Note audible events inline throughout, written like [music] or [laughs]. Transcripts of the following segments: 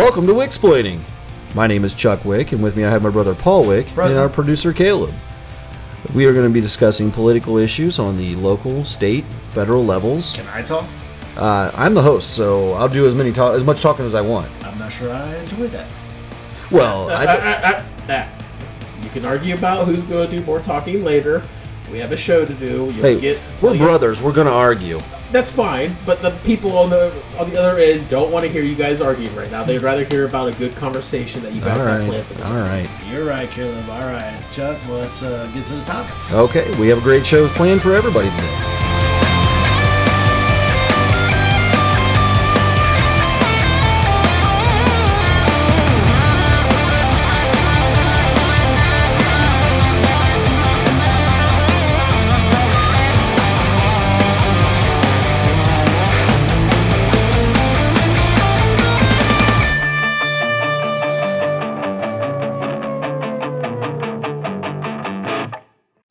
Welcome to Wicksplaining. My name is Chuck Wick, and with me I have my brother Paul Wick and our producer Kaleb. We are going to be discussing political issues on the local, state, federal levels. Can I talk? Uh, I'm the host, so I'll do as many talk, as much talking as I want. I'm not sure I enjoy that. Well, [laughs] I, you can argue about who's going to do more talking later. We have a show to do. You'll hey, get, we're brothers. We're going to argue. That's fine, but the people on the on the other end don't want to hear you guys arguing right now. They'd rather hear about a good conversation that you guys All have right, planned for them. all right. You're right, Kaleb. All right, Chuck. Well, let's uh, get to the topics. Okay, we have a great show planned for everybody today.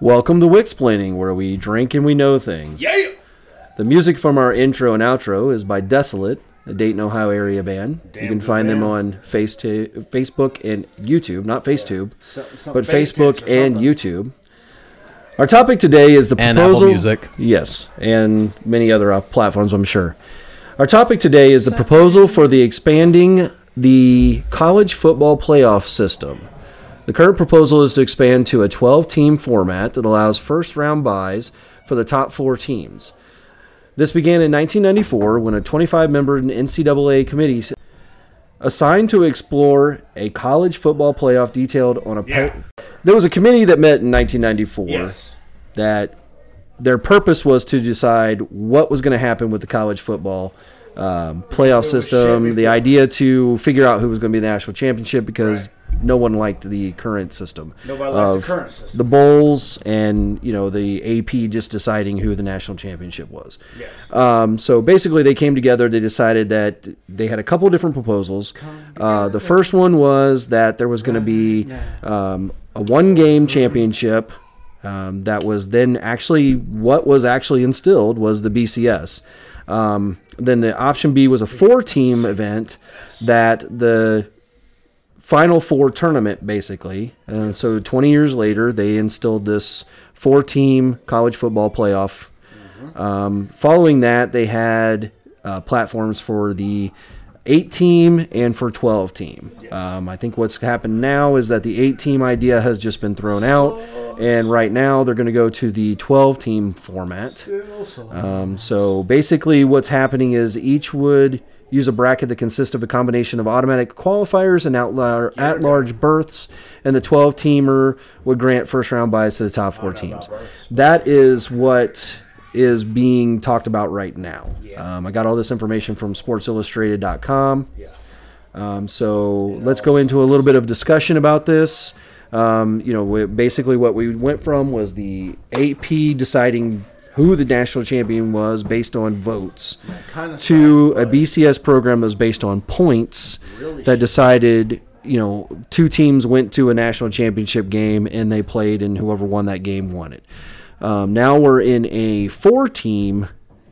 Welcome to Wicksplaining, where we drink and we know things. Yeah. The music from our intro and outro is by Desolate, a Dayton, Ohio area band. Damn you can good find them on face Facebook and YouTube, not FaceTube, So, some but face Facebook and. YouTube. Our topic today is the proposal. And. Apple Music. Yes, and many other uh, platforms, I'm sure. Our topic today is the proposal for the expanding the college football playoff system. The current proposal is to expand to a 12 team format that allows first round buys for the top four teams. This began in 1994 when a 25 member NCAA committee assigned to explore a college football playoff detailed on a. Yeah. there was a committee that met in 1994 Yes. that their purpose was to decide what was going to happen with the college football um, playoff It was shit system. The idea to figure out who was going to be the national championship because no one liked the current system. Nobody likes the current system. The bowls and you know the AP just deciding who the national championship was. Yes. Um, so basically, they came together. They decided that they had a couple different proposals. Uh, the first one was that there was going to be um, a one-game championship. Um, that was then actually what was actually instilled was the BCS. Um, then the option B was a four-team event that the Final Four tournament, basically. And so 20 years later, they instilled this four team college football playoff. Um, following that, they had uh, platforms for the eight team and for 12 team. Um, I think what's happened now is that the eight team idea has just been thrown out. And right now, they're going to go to the 12 team format. Um, so basically, what's happening is each would use a bracket that consists of a combination of automatic qualifiers and outlier, at-large berths, and the 12-teamer would grant first-round buys to the top four teams. That is what is being talked about right now. Um, I got all this information from SportsIllustrated.com. Um, so let's go into a little bit of discussion about this. Um, you know, we, basically what we went from was the AP deciding who the national champion was based on votes Kinda to a BCS program that was based on points Really that decided, you know, two teams went to a national championship game and they played, and whoever won that game won it. Um, now we're in a four team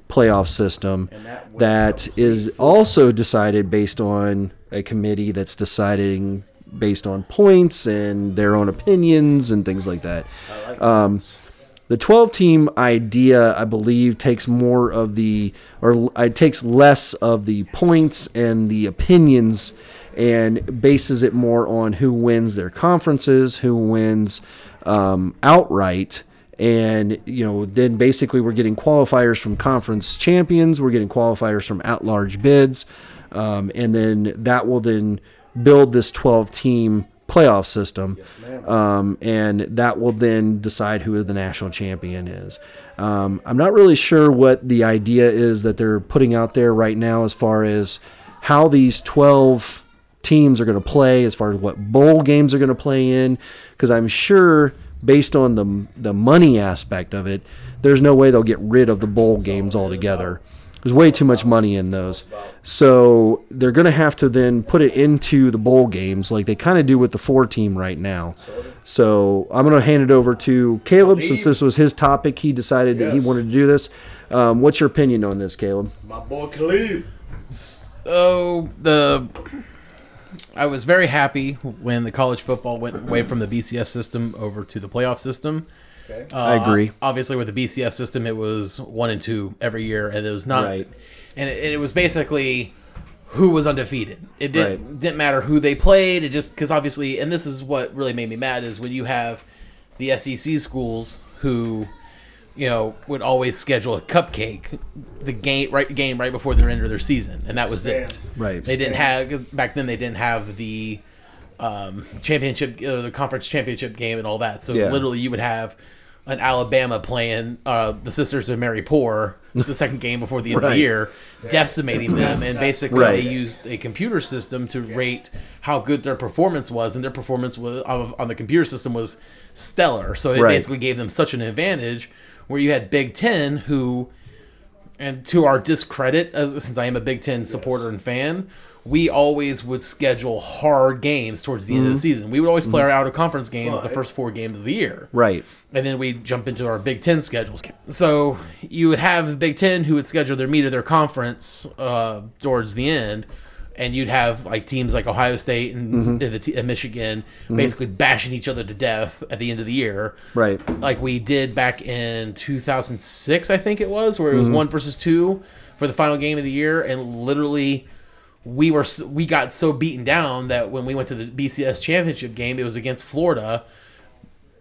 playoff system that that is also decided based on a committee that's deciding based on points and their own opinions and things like that. I like Um, the 12 team idea, I believe, takes more of the, or it takes less of the points and the opinions and bases it more on who wins their conferences, who wins um, outright. And, you know, then basically we're getting qualifiers from conference champions, we're getting qualifiers from at large bids. Um, and then that will then build this 12 team playoff system. Um, and that will then decide who the national champion is. Um, I'm not really sure what the idea is that they're putting out there right now as far as how these 12 teams are going to play, as far as what bowl games are going to play in, because I'm sure based on the the money aspect of it, there's no way they'll get rid of the bowl games altogether. There's way too much money in those. So they're going to have to then put it into the bowl games like they kind of do with the four team right now. So I'm going to hand it over to Kaleb since this was his topic. He decided that he wanted to do this. Um, what's your opinion on this, Kaleb? My boy Kaleb. So the I was very happy when the college football went away from the BCS system over to the playoff system. Okay. Uh, I agree. Obviously, with the BCS system, it was one and two every year, and it was not. Right. And it, it was basically who was undefeated. It didn't Right. didn't matter who they played. It just because obviously, and this is what really made me mad is when you have the SEC schools who, you know, would always schedule a cupcake, the game right game right before their end of their season, and that was it. Right. They didn't have back then. They didn't have the um, championship or the conference championship game and all that. So Yeah. literally, you would have an Alabama playing uh, the Sisters of Mary Poor the [laughs] second game before the end of the Right. year, decimating them, and basically Right. they used a computer system to rate how good their performance was, and their performance was on the computer system was stellar. So it Right. basically gave them such an advantage. Where you had Big Ten, who and to our discredit, as, since I am a Big Ten supporter and fan, we always would schedule hard games towards the end of the mm-hmm. season. We would always play our mm-hmm. out of conference games the first four games of the year, Right. and then we jump into our Big Ten schedules. So you would have the Big Ten who would schedule their meet of their conference uh, towards the end. And you'd have like teams like Ohio State and, mm-hmm. and, the t- and Michigan basically bashing each other to death at the end of the year Right. like we did back in 2006 i think it was where it was one versus two for the final game of the year and literally we were we got so beaten down that when we went to the bcs championship game it was against florida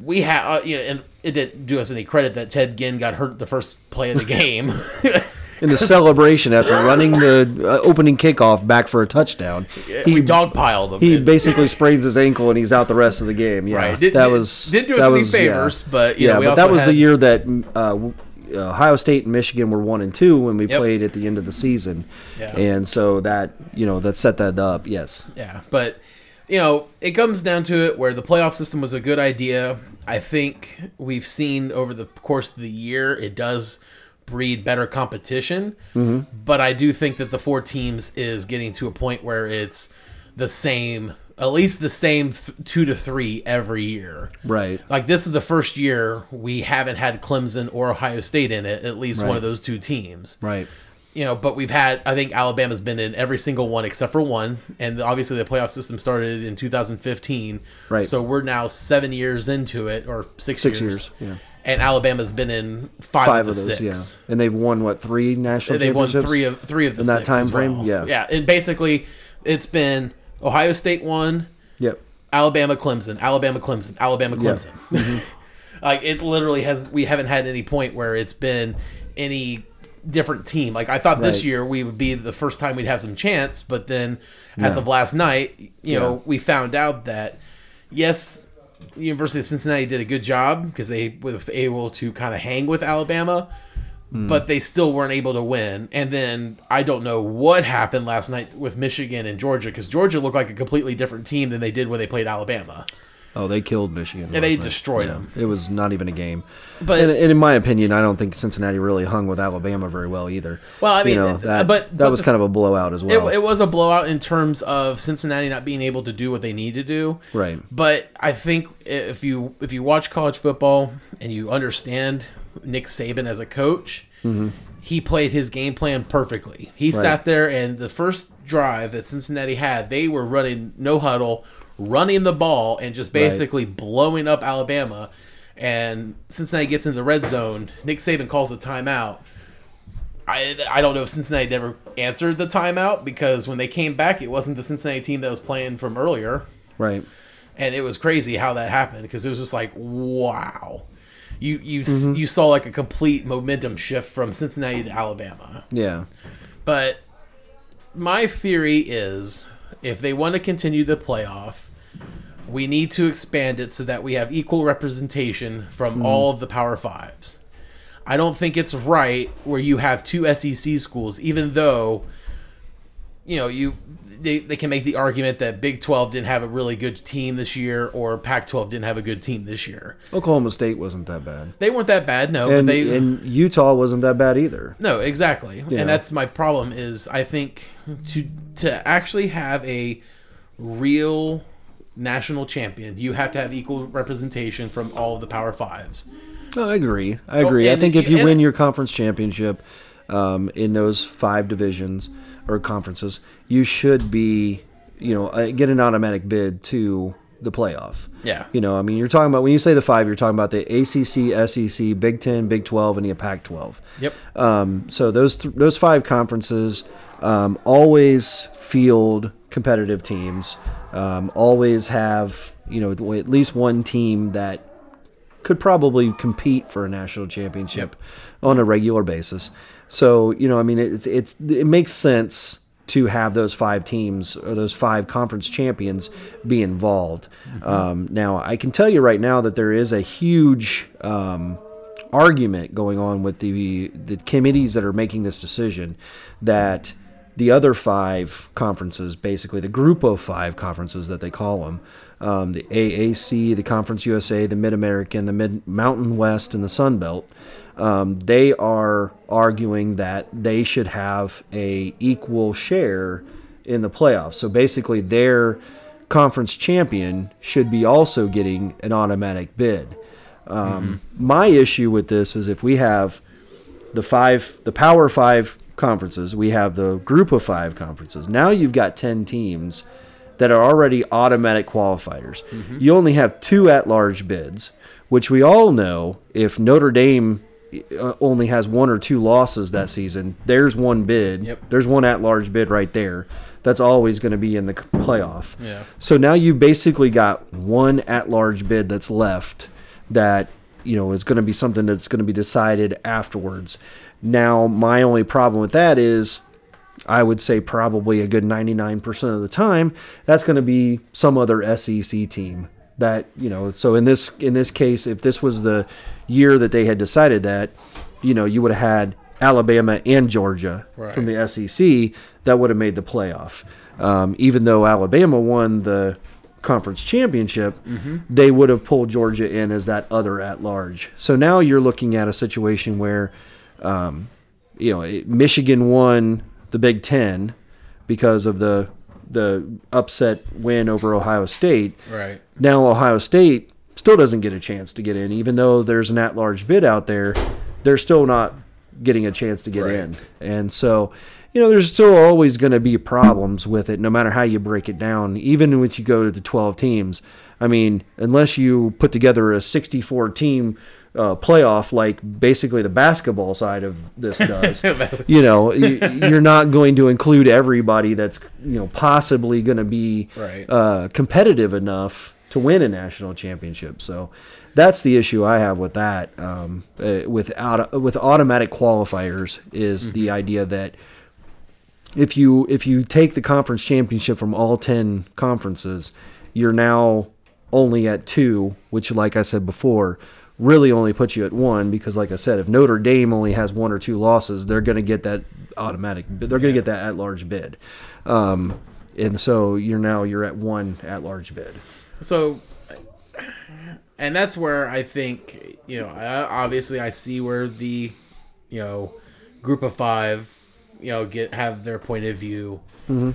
we had uh, you know and it didn't do us any credit that ted ginn got hurt the first play of the [laughs] game [laughs] In the celebration after running the uh, opening kickoff back for a touchdown, He we dogpiled him he And- basically sprains his ankle and he's out the rest of the game. Yeah, Right. Didn't- that was didn't do us any was- yeah. favors, but, you yeah, know, we but also that was had- the year that uh, Uh, Ohio State and Michigan were one and two when we Yep. played at the end of the season, Yeah. and so that you know that set that up. Yes, Yeah, but you know, it comes down to it where the playoff system was a good idea. I think we've seen over the course of the year it does breed better competition, mm-hmm. but I do think that the four teams is getting to a point where it's the same, at least the same th- two to three every year. right. Like this is the first year we haven't had Clemson or Ohio State in it, at least one of those two teams Right. you know, but we've had I think Alabama's been in every single one except for one, and obviously the playoff system started in 2015. Right. So we're now seven years into it, or six, Six years. years, yeah. And Alabama's been in five, Five of of those, six. yeah, and they've won what three national championships? They've won three of three of the In that time frame? well. Yeah. yeah, and basically it's been Ohio State won, Yep. Alabama, Clemson, Alabama, Clemson, Alabama, Clemson. Mm-hmm. [laughs] like it literally has. We haven't had any point where it's been any different team. Like I thought this year we would be the first time we'd have some chance, but then as No. of last night, you know, we found out that yes, University of Cincinnati did a good job because they were able to kind of hang with Alabama. Hmm. But they still weren't able to win. And then I don't know what happened last night with Michigan and Georgia because Georgia looked like a completely different team than they did when they played Alabama. Oh, they killed Michigan. Yeah, they night. destroyed Yeah. them. It was not even a game. But- and, and in my opinion, I don't think Cincinnati really hung with Alabama very well either. Well, I mean, you know, uh, that, but- that but was the- kind of a blowout as well. It, it was a blowout in terms of Cincinnati not being able to do what they need to do. Right. But I think if you if you watch college football and you understand Nick Saban as a coach, he played his game plan perfectly. He Right. sat there and the first drive that Cincinnati had, they were running no huddle, running the ball and just basically blowing up Alabama. And Cincinnati gets into the red zone. Nick Saban calls a timeout. I, I don't know if Cincinnati never answered the timeout because when they came back, it wasn't the Cincinnati team that was playing from earlier right. and it was crazy how that happened because it was just like wow you you Mm-hmm. you saw like a complete momentum shift from Cincinnati to Alabama Yeah. but my theory is if they want to continue the playoff we need to expand it so that we have equal representation from Mm-hmm. all of the power fives I don't think it's right where you have two SEC schools even though you know, you they, they can make the argument that Big 12 didn't have a really good team this year or Pac 12 didn't have a good team this year. Oklahoma State wasn't that bad. They weren't that bad, no, And, but they and Utah wasn't that bad either. no, exactly. Yeah. And that's my problem is I think to to actually have a real national champion, you have to have equal representation from all of the Power 5s. No, I agree. I agree. I and think if you- win your conference championship um, in those five divisions or conferences, you should be you know, uh, get an automatic bid to the playoff. Yeah. You know, I mean, you're talking about when you say the five, you're talking about the ACC, SEC, Big Ten, Big Twelve, and the Pac-12. Yep. Um, so those th- those five conferences um, always field competitive teams. Um, always have you know at least one team that could probably compete for a national championship on a regular basis. So you know, I mean, it's it's it makes sense to have those five teams or those five conference champions be involved. Um, now, I can tell you right now that there is a huge um, argument going on with the the committees that are making this decision that the other five conferences, basically the group of five conferences that they call them, um, the AAC, the Conference USA, the Mid American, the Mid Mountain West, and the Sun Belt, um, they are arguing that they should have a equal share in the playoffs. So basically, their conference champion should be also getting an automatic bid. Um, My issue with this is if we have the five, the Power Five conferences, we have the Group of Five conferences. Now you've got ten teams that are already automatic qualifiers. You only have two at-large bids, which we all know if Notre Dame Uh, only has one or two losses that season, there's one bid. Yep. There's one at-large bid right there. That's always going to be in the playoff. Yeah. So now you've basically got one at-large bid that's left that you know is going to be something that's going to be decided afterwards. Now, my only problem with that is I would say probably a good 99% of the time that's going to be some other SEC team that, you know, so in this in this case if this was the year that they had decided that, you know, you would have had Alabama and Georgia from the SEC that would have made the playoff. Um, even though Alabama won the conference championship, they would have pulled Georgia in as that other at large. So now you're looking at a situation where, um, you know, it- Michigan won the Big Ten because of the the upset win over Ohio State. Right. Now Ohio State still doesn't get a chance to get in, even though there's an at-large bid out there. They're still not getting a chance to get Right. in, and so you know there's still always going to be problems with it, no matter how you break it down. Even if you go to the 12 teams, I mean, unless you put together a 64 team. Uh, playoff like basically the basketball side of this does [laughs] you know you, you're not going to include everybody that's you know possibly going to be Right. uh, competitive enough to win a national championship. So that's the issue I have with that. Um, uh, with auto, with automatic qualifiers is the idea that if you if you take the conference championship from all ten conferences, you're now only at two, which, like I said before, really only puts you at one because, like I said, if Notre Dame only has one or two losses, they're going to get that automatic. They're going to get that at large bid, um, and so you're now you're at one at large bid. So, and that's where I think you know. Obviously, I see where the you know group of five you know get have their point of view, mm-hmm.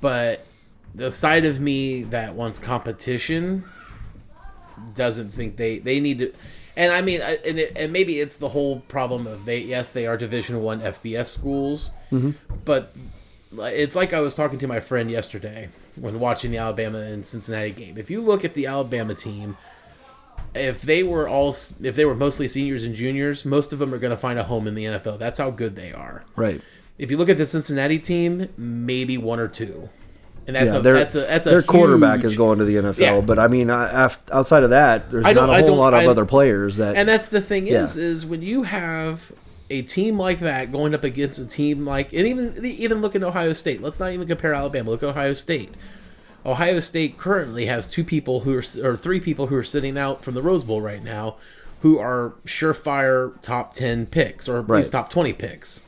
but the side of me that wants competition doesn't think they they need to. And I mean, and, it, and maybe it's the whole problem of they. Yes, they are Division One FBS schools, mm-hmm. but it's like I was talking to my friend yesterday when watching the Alabama and Cincinnati game. If you look at the Alabama team, if they were all if they were mostly seniors and juniors, most of them are going to find a home in the NFL. That's how good they are. Right. If you look at the Cincinnati team, maybe one or two, and that's yeah, a their, that's a that's a their quarterback is going to the NFL, Yeah. but I mean, I, af- outside of that, there's don't- a whole lot of I- other players that. And that's the thing is, Yeah. is when you have a team like that going up against a team like, and even even look at Ohio State. Let's not even compare Alabama. Look at Ohio State. Ohio State currently has two people who are, or three people who are sitting out from the Rose Bowl right now, who are surefire top ten picks or at Right. least top twenty picks.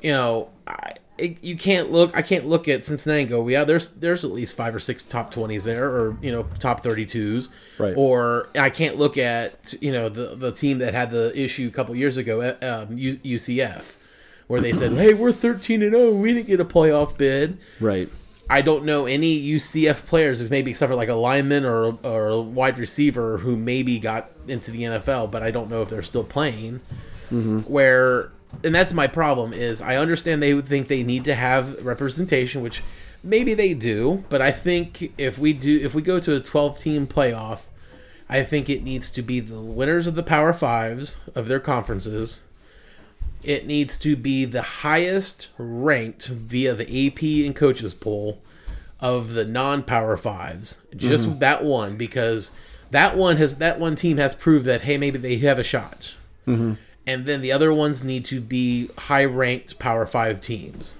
You know, I, it, you can't look. I can't look at Cincinnati and go, yeah, there's there's at least five or six top twenties there, or you know, top thirty twos. Right. Or I can't look at you know the the team that had the issue a couple years ago, um, UCF, where they said, hey, we're thirteen and zero, we didn't get a playoff bid. right. I don't know any UCF players, maybe except for like a lineman or, or a wide receiver who maybe got into the NFL, but I don't know if they're still playing. Where, and that's my problem is I understand they would think they need to have representation, which maybe they do, but I think if we do, if we go to a 12 team playoff, I think it needs to be the winners of the Power Fives of their conferences. It needs to be the highest ranked via the AP and coaches poll of the non-power fives. Just mm-hmm. that one because that one has that one team has proved that hey maybe they have a shot. Mm-hmm. And then the other ones need to be high-ranked Power Five teams.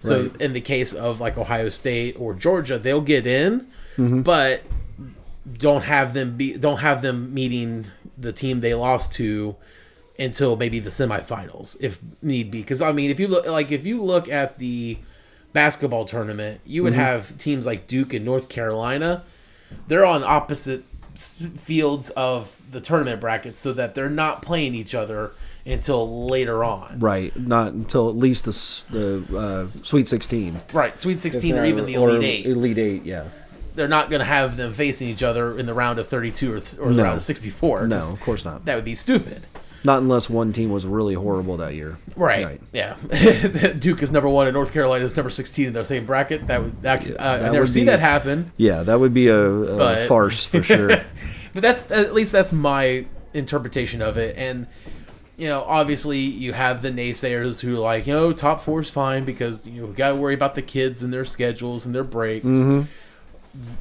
So Right. in the case of like Ohio State or Georgia, they'll get in, mm-hmm. but don't have them be don't have them meeting the team they lost to until maybe the semifinals if need be because i mean if you look like if you look at the basketball tournament you would mm-hmm. have teams like duke and north carolina they're on opposite fields of the tournament brackets so that they're not playing each other until later on Right. Not until at least the the uh, Sweet 16. right sweet 16 or even the elite eight Elite Eight, yeah. they're not going to have them facing each other in the round of 32 or, th- or the No. round of 64 No, of course not. that would be stupid Not unless one team was really horrible that year. Right. Right. Yeah. [laughs] Duke is number one and North Carolina is number sixteen in the same bracket. That would that, uh, that I've never seen that happen. Yeah, that would be a, a But- farce for [laughs] sure. But that's at least that's my interpretation of it. And you know, obviously you have the naysayers who are like, you know, top four is fine because you know we got to worry about the kids and their schedules and their breaks. Mm-hmm.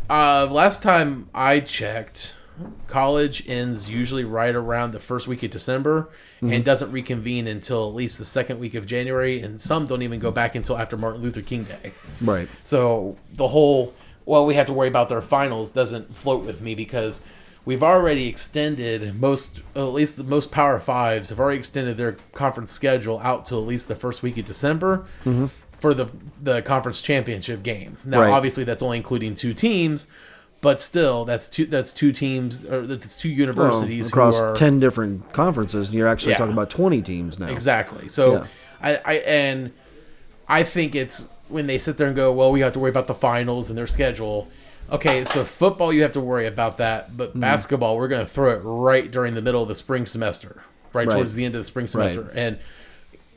Uh, last time I checked, college ends usually right around the first week of December Mm-hmm. and doesn't reconvene until at least the second week of January, and some don't even go back until after Martin Luther King Day. right. So the whole well, we have to worry about their finals doesn't float with me because we've already extended most, at least the most Power Fives have already extended their conference schedule out to at least the first week of December for the the conference championship game. Now, Right. obviously, that's only including two teams. But still, that's two. That's two teams, or that's two Well, universities across who are 10 different conferences, and you're actually Yeah. talking about 20 teams now. Exactly. So Yeah. I, I and I think it's when they sit there and go, well, we have to worry about the finals and their schedule. Okay, so football you have to worry about that, but Mm-hmm. basketball we're going to throw it right during the middle of the spring semester, right, Right. towards the end of the spring semester, and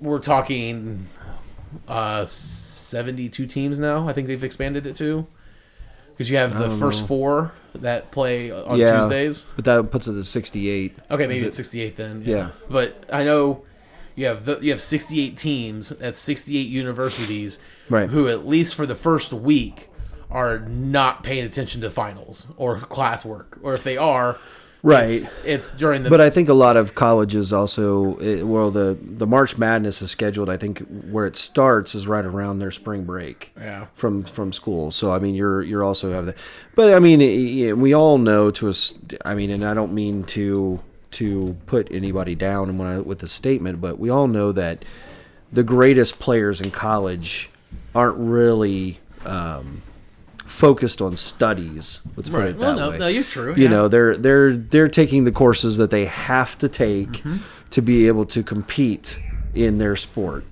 we're talking uh 72 teams now. I think they've expanded it to because you have the first know. four that play on Yeah. Tuesdays. But that puts it at 68. Okay, maybe Is it's it- 68 then. Yeah. But I know you have the, you have 68 teams. at 68 universities [laughs] Right. who at least for the first week are not paying attention to finals or classwork, or if they are, Right. It's, it's during the But I think a lot of colleges also, eh, well, the the March Madness is scheduled. I think where it starts is right around their spring break. Yeah. From from school, so I mean, you're you're also have that. But I mean, eh, eh, we all know to us. I mean, and I don't mean to to put anybody down when I with the statement, but we all know that the greatest players in college aren't really um, focused on studies. Let's put right. it Well, that no, way no, you're true. you yeah. know they're they're they're taking the courses that they have to take Mm-hmm. to be able to compete in their sport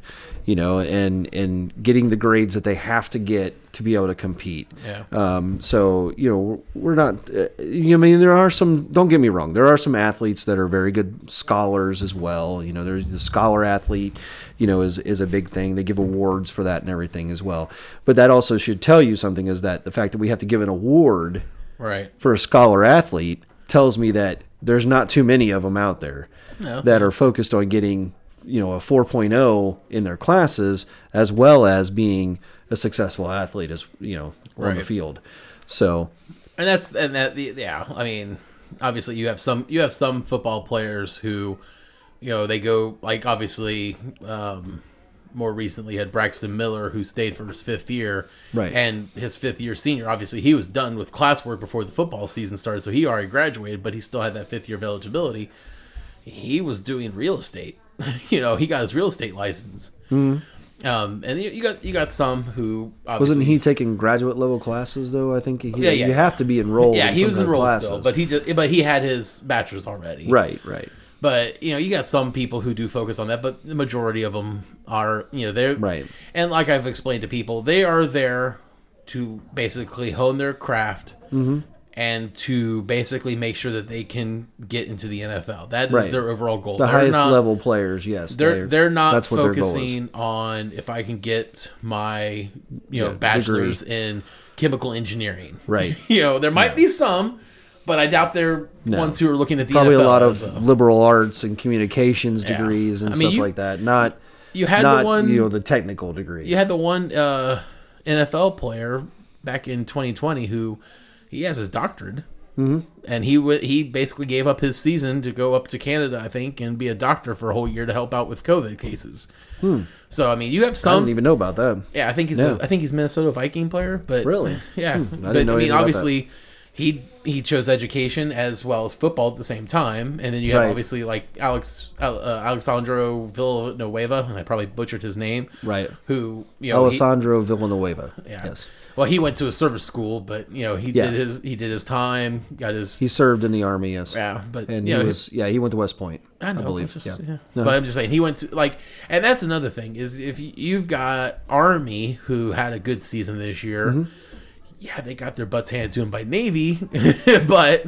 you know and and getting the grades that they have to get to be able to compete Yeah. um so you know we're not uh, you know, i mean there are some don't get me wrong there are some athletes that are very good scholars as well you know there's the scholar athlete you know is is a big thing they give awards for that and everything as well but that also should tell you something is that the fact that we have to give an award right. for a scholar athlete tells me that there's not too many of them out there No. that are focused on getting you know a 4.0 in their classes as well as being a successful athlete as you know on the field so and that's and that the yeah i mean obviously you have some you have some football players who you know they go like obviously um more recently had Braxton Miller who stayed for his fifth year. Right. and his fifth year senior obviously he was done with classwork before the football season started so he already graduated but he still had that fifth year of eligibility. He was doing real estate. [laughs] You know he got his real estate license. Um and you, you got you got some who obviously, wasn't he taking graduate level classes though? I think he, Yeah, yeah. you have to be enrolled yeah he was enrolled classes. still but he just but he had his bachelor's already. Right right But you know, you got some people who do focus on that, but the majority of them are, you know, they're Right. And like I've explained to people, they are there to basically hone their craft Mm-hmm. and to basically make sure that they can get into the NFL. That is Right. their overall goal. The They're highest not- level players, yes. They're they're not that's what their goal is. focusing on if I can get my you know Yeah, bachelor's in chemical engineering. Right. [laughs] you know there might be some, but I doubt they're No. ones who are looking at the Probably NFL a lot of a- liberal arts and communications Yeah. degrees and I mean, stuff you- like that. Not you had not the one you know the technical degrees. you had the one uh, NFL player back in 2020 who he has his doctorate. Mm-hmm. And he would he basically gave up his season to go up to Canada, I think, and be a doctor for a whole year to help out with COVID cases. So I mean, you have some. I didn't even know about that. Yeah, I think he's Yeah. a, I think he's Minnesota Viking player, but Really? [laughs] yeah. didn't but know I mean, obviously, he he chose education as well as football at the same time, and then you have Right. obviously like Alex uh, Alexandro Villanueva, and I probably butchered his name, Right. who you know he- Alessandro Villanueva. yeah. Yes. Well, he went to a service school, but you know he Yeah. did his he did his time, got his He served in the army, yes. yeah, but And you he know, was yeah, he went to West Point. I know, believe. just- yeah. yeah. No. But I'm just saying he went to like, and that's another thing is if you've got Army who had a good season this year, Mm-hmm. Yeah, they got their butts handed to them by Navy, [laughs] but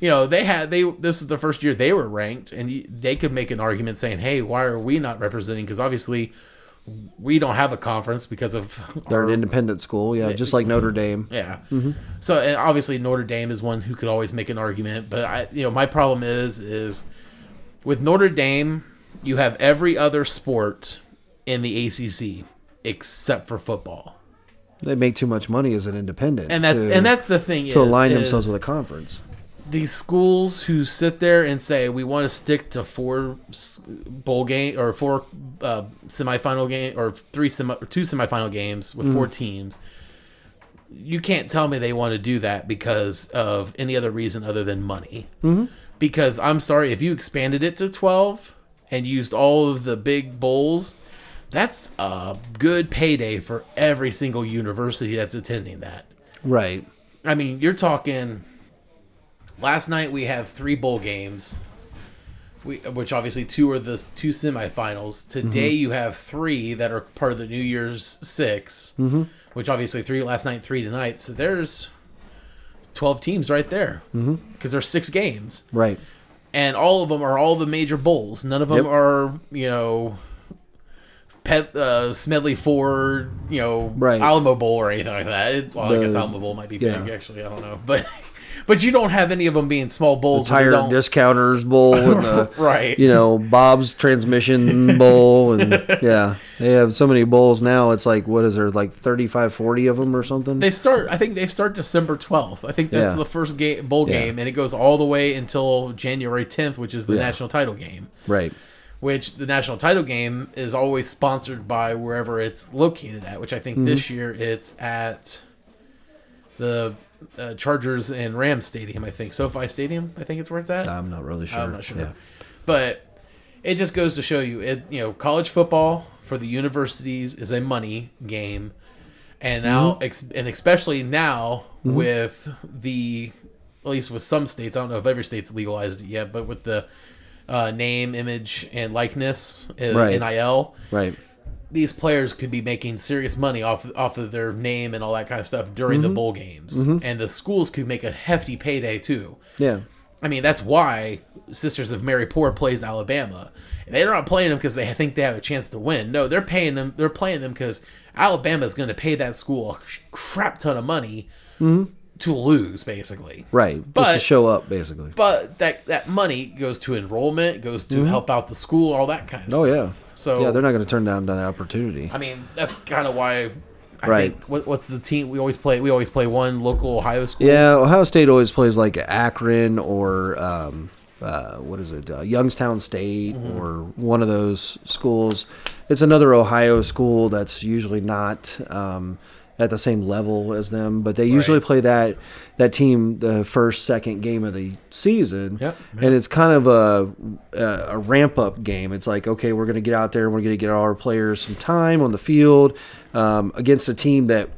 you know they had they this is the first year they were ranked, and they could make an argument saying, hey, why are we not representing? Because obviously we don't have a conference because of They're our- an independent school, yeah, just like Notre Dame. yeah. Mm-hmm. So and obviously Notre Dame is one who could always make an argument, but I you know my problem is is with Notre Dame you have every other sport in the ACC except for football. They make too much money as an independent. And that's to, and that's the thing to is, align is themselves with a conference. these schools who sit there and say we want to stick to four bowl game or four uh, semifinal game or three semi or two semifinal games with four teams. You can't tell me they want to do that because of any other reason other than money. Mm-hmm. Because I'm sorry, if you expanded it to twelve and used all of the big bowls, that's a good payday for every single university that's attending that. Right. I mean, you're talking. Last night we had three bowl games, we, which obviously two are the two semifinals. Today you have three that are part of the New Year's 6 mm-hmm. which obviously three last night, three tonight. So there's twelve teams right there because mm-hmm. there's six games, Right. and all of them are all the major bowls. None of them Yep. are you know. Pet, uh, Smedley Ford, you know, Right. Alamo Bowl or anything like that. It's, well, I guess Alamo Bowl might be yeah. big, actually. I don't know, but [laughs] but you don't have any of them being small bowls. they Tire discounters bowl and the [laughs] right? you know Bob's transmission [laughs] bowl and yeah they have so many bowls now it's like what is there like 35 40 of them or something They start. I think they start December twelfth. I think that's Yeah. the first game bowl Yeah. game, and it goes all the way until January tenth, which is the national title game. right Which the national title game is always sponsored by wherever it's located at. Which I think this Mm-hmm. year it's at the uh, Chargers and Rams Stadium. I think SoFi Stadium. I think it's where it's at. I'm not really sure I'm not sure. yeah But it just goes to show you, it you know, college football for the universities is a money game, and now, Mm-hmm. ex- and especially now with the, at least with some states, I don't know if every state's legalized it yet, but with the uh, name, image, and likeness, uh, Right. NIL, right these players could be making serious money off off of their name and all that kind of stuff during the Mm-hmm. bowl games, and the schools could make a hefty payday too. yeah I mean, that's why Sisters of Mary Poor plays Alabama. They're not playing them because they think they have a chance to win. No, they're paying them. They're playing them because Alabama is going to pay that school a crap ton of money to lose, basically. right just to show up basically But that that money goes to enrollment, goes to help out the school, all that kind of oh stuff. Oh yeah So yeah they're not going to turn down that opportunity I mean, that's kind of why. I Right. think what, what's the team we always play? We always play one local Ohio school. yeah Ohio State always plays like Akron or um, uh, what is it uh, Youngstown State Mm-hmm. or one of those schools it's another Ohio school that's usually not um, at the same level as them, but they usually Right. play that that team the first second game of the season, Yep. and it's kind of a a, a ramp up game. It's like okay, we're going to get out there, and we're going to get our players some time on the field um, against a team that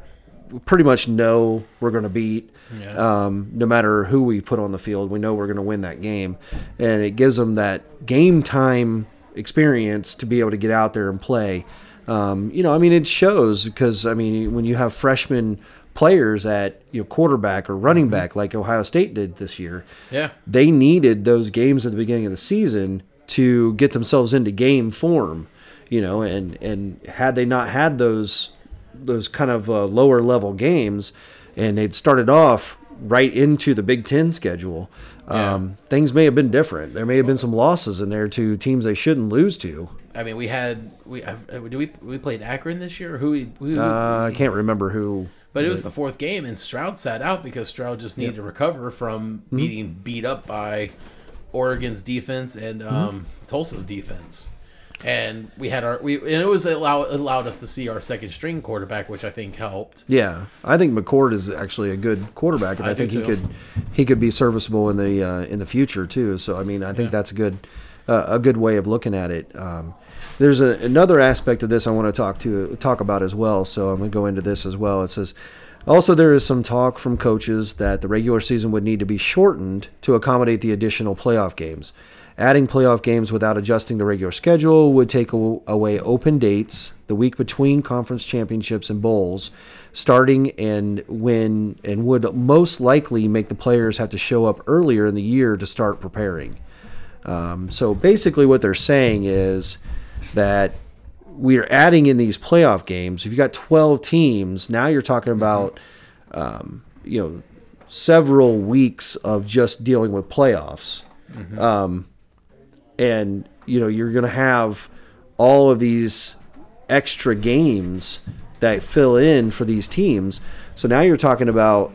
we pretty much know we're going to beat. Yeah. Um, no matter who we put on the field, we know we're going to win that game, and it gives them that game time experience to be able to get out there and play. Um, you know, I mean, it shows because I mean, when you have freshmen players at you know quarterback or running back like Ohio State did this year. Yeah. They needed those games at the beginning of the season to get themselves into game form, you know, and and had they not had those those kind of uh, lower level games and they'd started off right into the Big 10 schedule, Yeah. um, things may have been different. There may have been some losses in there to teams they shouldn't lose to. I mean, we had we uh, do we we played Akron this year? Who we, who, Uh, I can't remember who But it was the fourth game, and Stroud sat out because Stroud just needed to recover from Mm-hmm. being beat up by Oregon's defense and Mm-hmm. um, Tulsa's defense. And we had our we and it was allow, allowed us to see our second string quarterback, which I think helped. Yeah, I think McCord is actually a good quarterback, and I, I think he could he could be serviceable in the uh, in the future too. So I mean, I think Yeah. that's a good uh, a good way of looking at it. Um, there's a, another aspect of this I want to talk to talk about as well. So I'm going to go into this as well. It says. Also, there is some talk from coaches that the regular season would need to be shortened to accommodate the additional playoff games. Adding playoff games without adjusting the regular schedule would take away open dates, the week between conference championships and bowls, starting and when and would most likely make the players have to show up earlier in the year to start preparing. Um, so basically, what they're saying is that we're adding in these playoff games. If you got 12 teams, now you're talking about, um, you know, several weeks of just dealing with playoffs. Um, and, you know, you're going to have all of these extra games that fill in for these teams. So now you're talking about,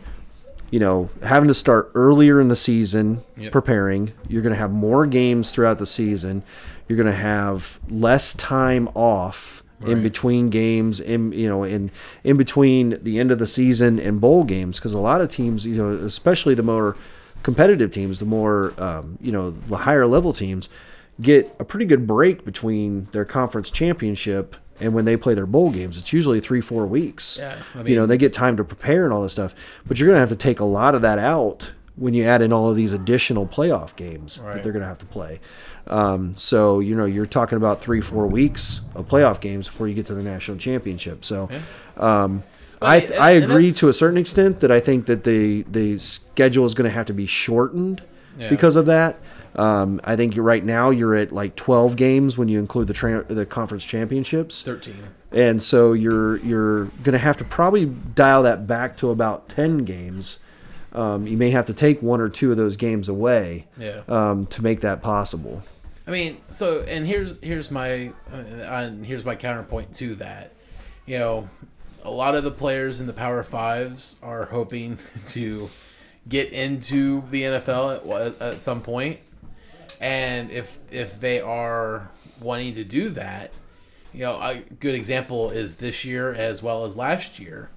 you know, having to start earlier in the season Yep. preparing. You're going to have more games throughout the season. You're going to have less time off in between games in you know in in between the end of the season and bowl games because a lot of teams you know especially the more competitive teams the more um, you know the higher level teams get a pretty good break between their conference championship and when they play their bowl games. It's usually three four weeks. Yeah, I you know they get time to prepare and all this stuff but you're going to have to take a lot of that out when you add in all of these additional playoff games that they're going to have to play. Um, so you know you're talking about three four weeks of playoff games before you get to the national championship. So um, I, I agree to a certain extent that I think that the the schedule is going to have to be shortened Yeah. because of that. Um, I think right now you're at like 12 games when you include the tra- the conference championships, Thirteen. and so you're you're going to have to probably dial that back to about 10 games. Um, you may have to take one or two of those games away Yeah. um, to make that possible. I mean, so and here's here's my uh, and here's my counterpoint to that. You know, a lot of the players in the Power Fives are hoping [laughs] to get into the NFL at, at some point, and if if they are wanting to do that, you know, a good example is this year as well as last year.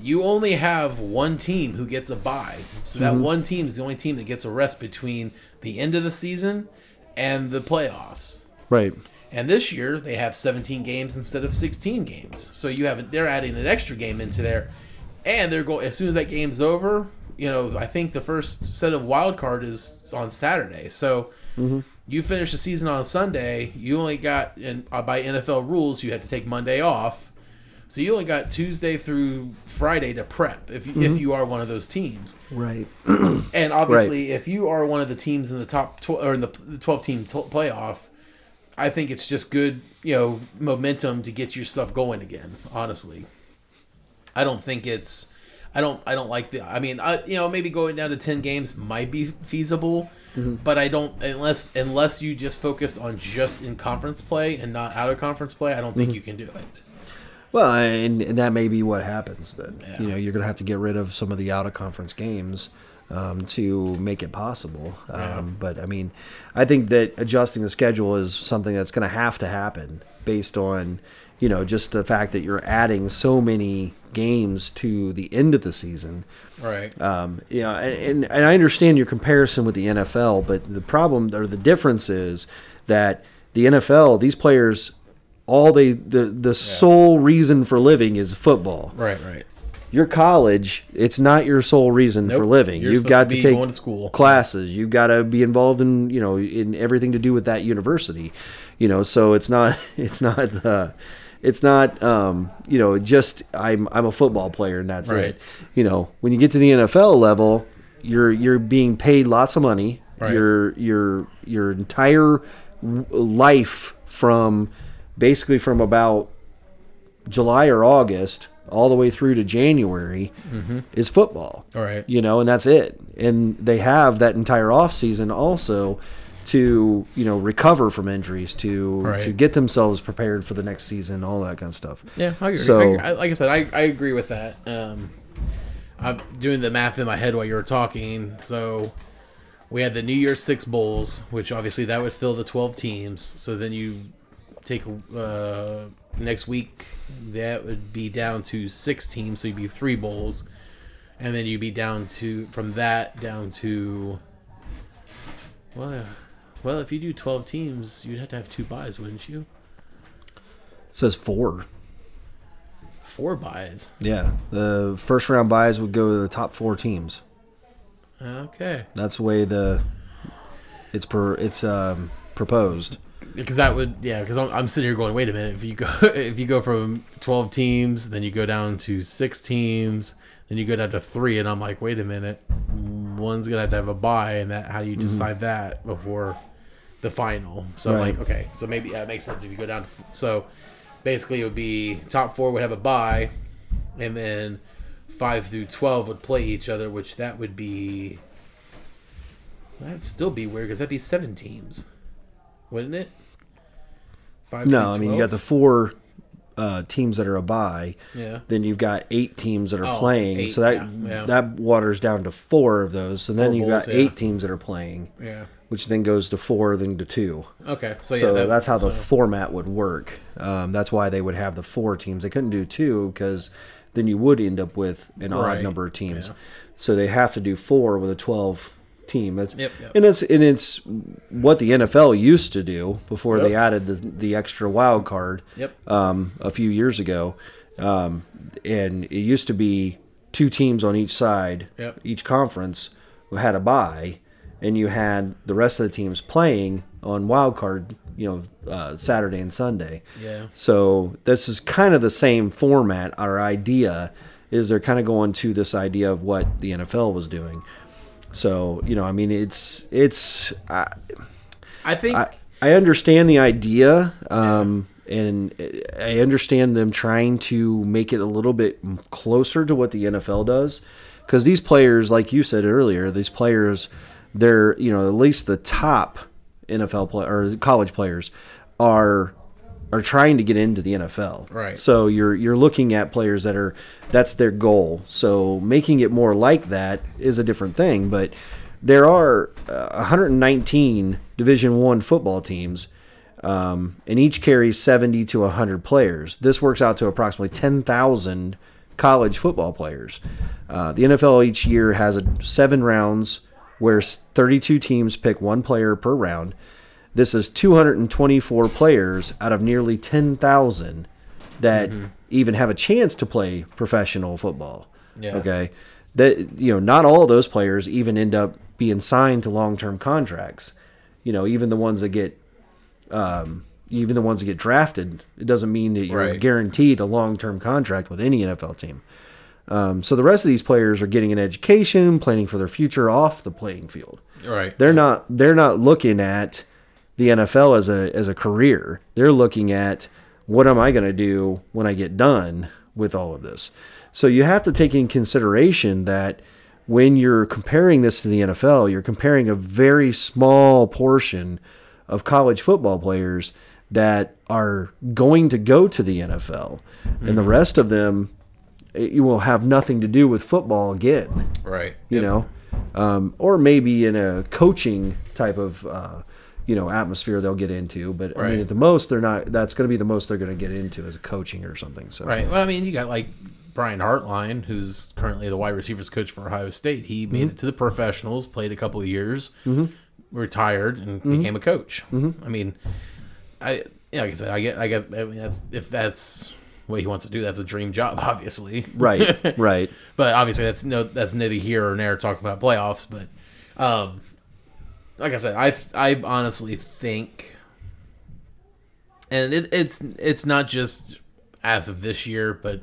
You only have one team who gets a bye, so that mm-hmm. one team is the only team that gets a rest between the end of the season and the playoffs. Right. And this year they have 17 games instead of 16 games. So you have they're adding an extra game into there, and they're going as soon as that game's over. You know, I think the first set of wild card is on Saturday. So you finish the season on Sunday. You only got and uh, by NFL rules you had to take Monday off. So you only got Tuesday through Friday to prep if you, if you are one of those teams. Right. And obviously, if you are one of the teams in the top tw- or in the the twelve team t- playoff, I think it's just good, you know, momentum to get your stuff going again. Honestly, I don't think it's. I don't. I don't like the. I mean, I, you know, maybe going down to ten games might be feasible, mm-hmm. but I don't unless unless you just focus on just in conference play and not out of conference play. I don't think mm-hmm. you can do it. Well, and, and that may be what happens then. Yeah. You know, you're going to have to get rid of some of the out of conference games um, to make it possible. Um, Yeah. But I mean, I think that adjusting the schedule is something that's going to have to happen based on, you know, just the fact that you're adding so many games to the end of the season. Right. Um, you know, and, and, and I understand your comparison with the NFL, but the problem or the difference is that the NFL, these players, all they the the sole reason for living is football. Right. Right. Your college, it's not your sole reason for living. You're You've got to to, take going to school. classes. You've got to be involved in you know in everything to do with that university. You know, so it's not [laughs] it's not the it's not um, you know just I'm I'm a football player and that's Right. it. You know, when you get to the NFL level, you're you're being paid lots of money. Right. Your your your entire life from basically from about July or August all the way through to January is football. All right. You know, and that's it. And they have that entire off season also to, you know, recover from injuries, to Right. to get themselves prepared for the next season, all that kind of stuff. Yeah, I agree. So- I, I, like I said, I, I agree with that. Um, I'm doing the math in my head while you were talking. So we had the New Year's Six Bowls, which obviously that would fill the 12 teams. So then you take uh, next week, that would be down to six teams. So you'd be three bowls. And then you'd be down to, from that down to, well, well, if you do 12 teams, you'd have to have two byes, wouldn't you? It says four. Four byes. Yeah. The first round byes would go to the top four teams. Okay. That's the way the it's per it's um proposed. Because that would yeah because I'm, I'm sitting here going wait a minute if you go [laughs] if you go from 12 teams then you go down to six teams then you go down to three and i'm like wait a minute one's gonna have to have a bye and that how do you mm-hmm. decide that before the final? So I'm Right. like okay so maybe yeah, makes sense if you go down to so basically it would be top four would have a bye and then five through 12 would play each other which that would be that'd still be weird because that'd be seven teams wouldn't it Five No, I mean you got the four uh, teams that are a bye. yeah Then you've got eight teams that are Oh, playing. eight, so that yeah, yeah. that waters down to four of those. So then you've bowls, got yeah. eight teams that are playing, yeah which then goes to four, then to two. okay so, So, yeah that- that's how the format would work. Um, that's why they would have the four teams. They couldn't do two because then you would end up with an Right, odd number of teams. So they have to do four with a twelve team. That's Yep, yep. and it's and it's what the NFL used to do before they added the the extra wild card yep um, a few years ago. Um, and it used to be two teams on each side, Yep. each conference who had a bye, and you had the rest of the teams playing on wild card, you know, uh, Saturday and Sunday. Yeah. So this is kind of the same format. Our idea is they're kind of going to this idea of what the NFL was doing. So you know, I mean, it's it's. I, i think I, I understand the idea, um, and I understand them trying to make it a little bit closer to what the NFL does, because these players, like you said earlier, these players, they're you know at least the top NFL play or college players are are trying to get into the NFL. Right. So you're you're looking at players that are that's their goal. So making it more like that is a different thing, but there are uh, 119 Division 1 football teams. Um, and each carries 70 to 100 players. This works out to approximately 10,000 college football players. Uh, the NFL each year has a, seven rounds where 32 teams pick one player per round. This is 224 players out of nearly 10,000 that even have a chance to play professional football. Yeah. Okay. That you know, not all of those players even end up being signed to long-term contracts. You know, even the ones that get um, even the ones that get drafted, it doesn't mean that you're Right. guaranteed a long-term contract with any NFL team. Um, so the rest of these players are getting an education, planning for their future off the playing field. right They're not they're not looking at the NFL as a as a career. They're looking at what am I going to do when I get done with all of this. So you have to take in consideration that when you're comparing this to the NFL, you're comparing a very small portion of college football players that are going to go to the NFL, and the rest of them it, you will have nothing to do with football again right you Yep. know, um, or maybe in a coaching type of uh, you know atmosphere they'll get into. But I mean, at the most, they're not. That's going to be the most they're going to get into as a coaching or something. So right well i mean you got like brian hartline who's currently the wide receivers coach for ohio state he made Mm-hmm. it to the professionals played a couple of years retired and Mm-hmm. became a coach i mean i yeah, like i said i get i guess I mean, that's if that's what he wants to do that's a dream job [laughs] obviously right, right, [laughs] but obviously that's no that's neither here or there talking about playoffs but um like i said i i honestly think and it, it's it's not just as of this year, but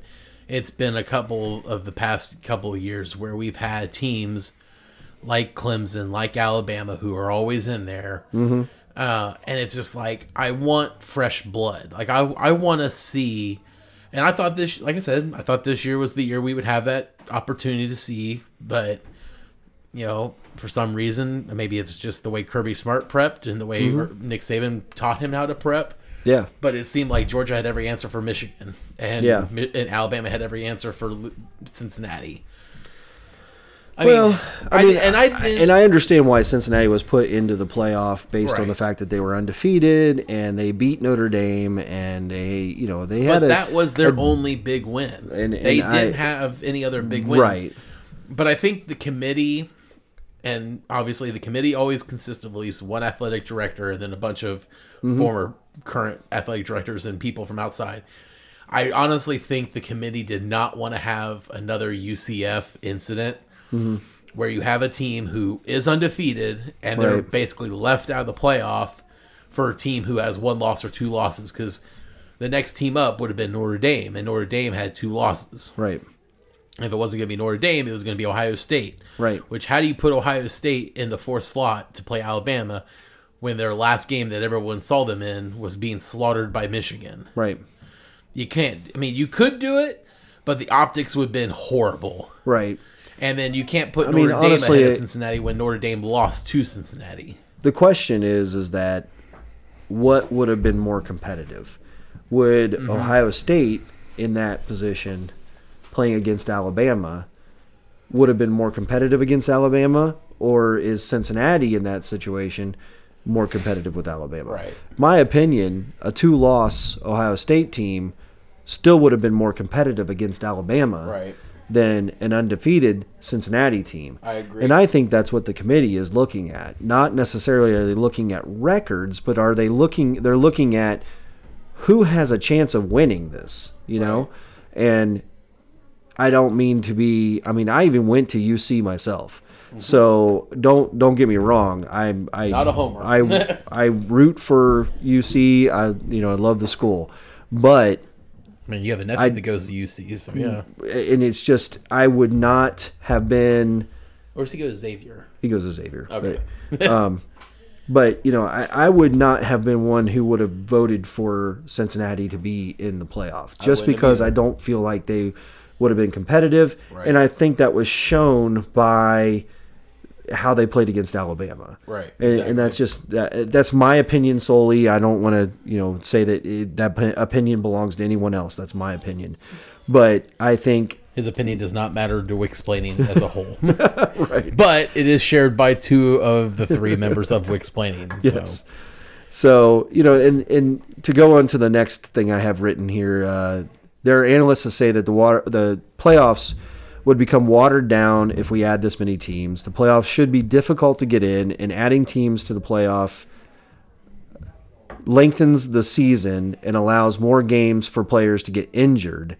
it's been a couple of the past couple of years where we've had teams like Clemson, like Alabama, who are always in there. Mm-hmm. Uh, and it's just like I want fresh blood. Like I I want to see. And I thought this, like I said, I thought this year was the year we would have that opportunity to see. But you know, for some reason, maybe it's just the way Kirby Smart prepped and the way mm-hmm. Nick Saban taught him how to prep. Yeah. But it seemed like Georgia had every answer for Michigan, and, Yeah. Mi- and Alabama had every answer for Cincinnati. I Well, mean, I mean, and I and I understand why Cincinnati was put into the playoff based on the fact that they were undefeated and they beat Notre Dame and they, you know, they but had a that was their only big win. and- they and didn't I- have any other big wins. right. But I think the committee, and obviously the committee always consists of at least one athletic director and then a bunch of Mm-hmm. former current athletic directors and people from outside. I honestly think the committee did not want to have another UCF incident Mm-hmm. where you have a team who is undefeated and they're basically left out of the playoff for a team who has one loss or two losses because the next team up would have been Notre Dame, and Notre Dame had two losses Right. If it wasn't going to be Notre Dame, it was going to be Ohio State. Right. Which, how do you put Ohio State in the fourth slot to play Alabama when their last game that everyone saw them in was being slaughtered by Michigan? Right. You can't. I mean, you could do it, but the optics would have been horrible. Right. And then you can't put mean, Notre Dame honestly, ahead of Cincinnati when Notre Dame lost to Cincinnati. The question is, is that what would have been more competitive? Would Mm-hmm. Ohio State in that position playing against Alabama would have been more competitive against Alabama, or is Cincinnati in that situation more competitive with Alabama? Right. My opinion, a two-loss Ohio State team still would have been more competitive against Alabama Right. than an undefeated Cincinnati team. I agree. And I think that's what the committee is looking at. Not necessarily are they looking at records, but are they looking they're looking at who has a chance of winning this, you know? And I don't mean to be I mean I even went to UC myself. So don't don't get me wrong. I'm I Mm-hmm. Not a homer. I [laughs] I root for UC. I you know I love the school, but I mean, you have a nephew I- that goes to UC, so yeah. and it's just I would not have been. Or does he go to Xavier? He goes to Xavier. Okay. But, [laughs] um, but you know, I, I would not have been one who would have voted for Cincinnati to be in the playoff just wouldn't because. I don't feel like they would have been competitive, Right. and I think that was shown by how they played against Alabama. Right, And, exactly. and that's just that, that's my opinion solely. I don't want to you know say that it, that p- opinion belongs to anyone else. That's my opinion. But I think His opinion does not matter to Wicksplaining as a whole. [laughs] right. But it is shared by two of the three members of Wicksplaining. Yes. So So you know, and and to go on to the next thing I have written here, uh, there are analysts that say that the water the playoffs would become watered down if we add this many teams. The playoffs should be difficult to get in, and adding teams to the playoff lengthens the season and allows more games for players to get injured.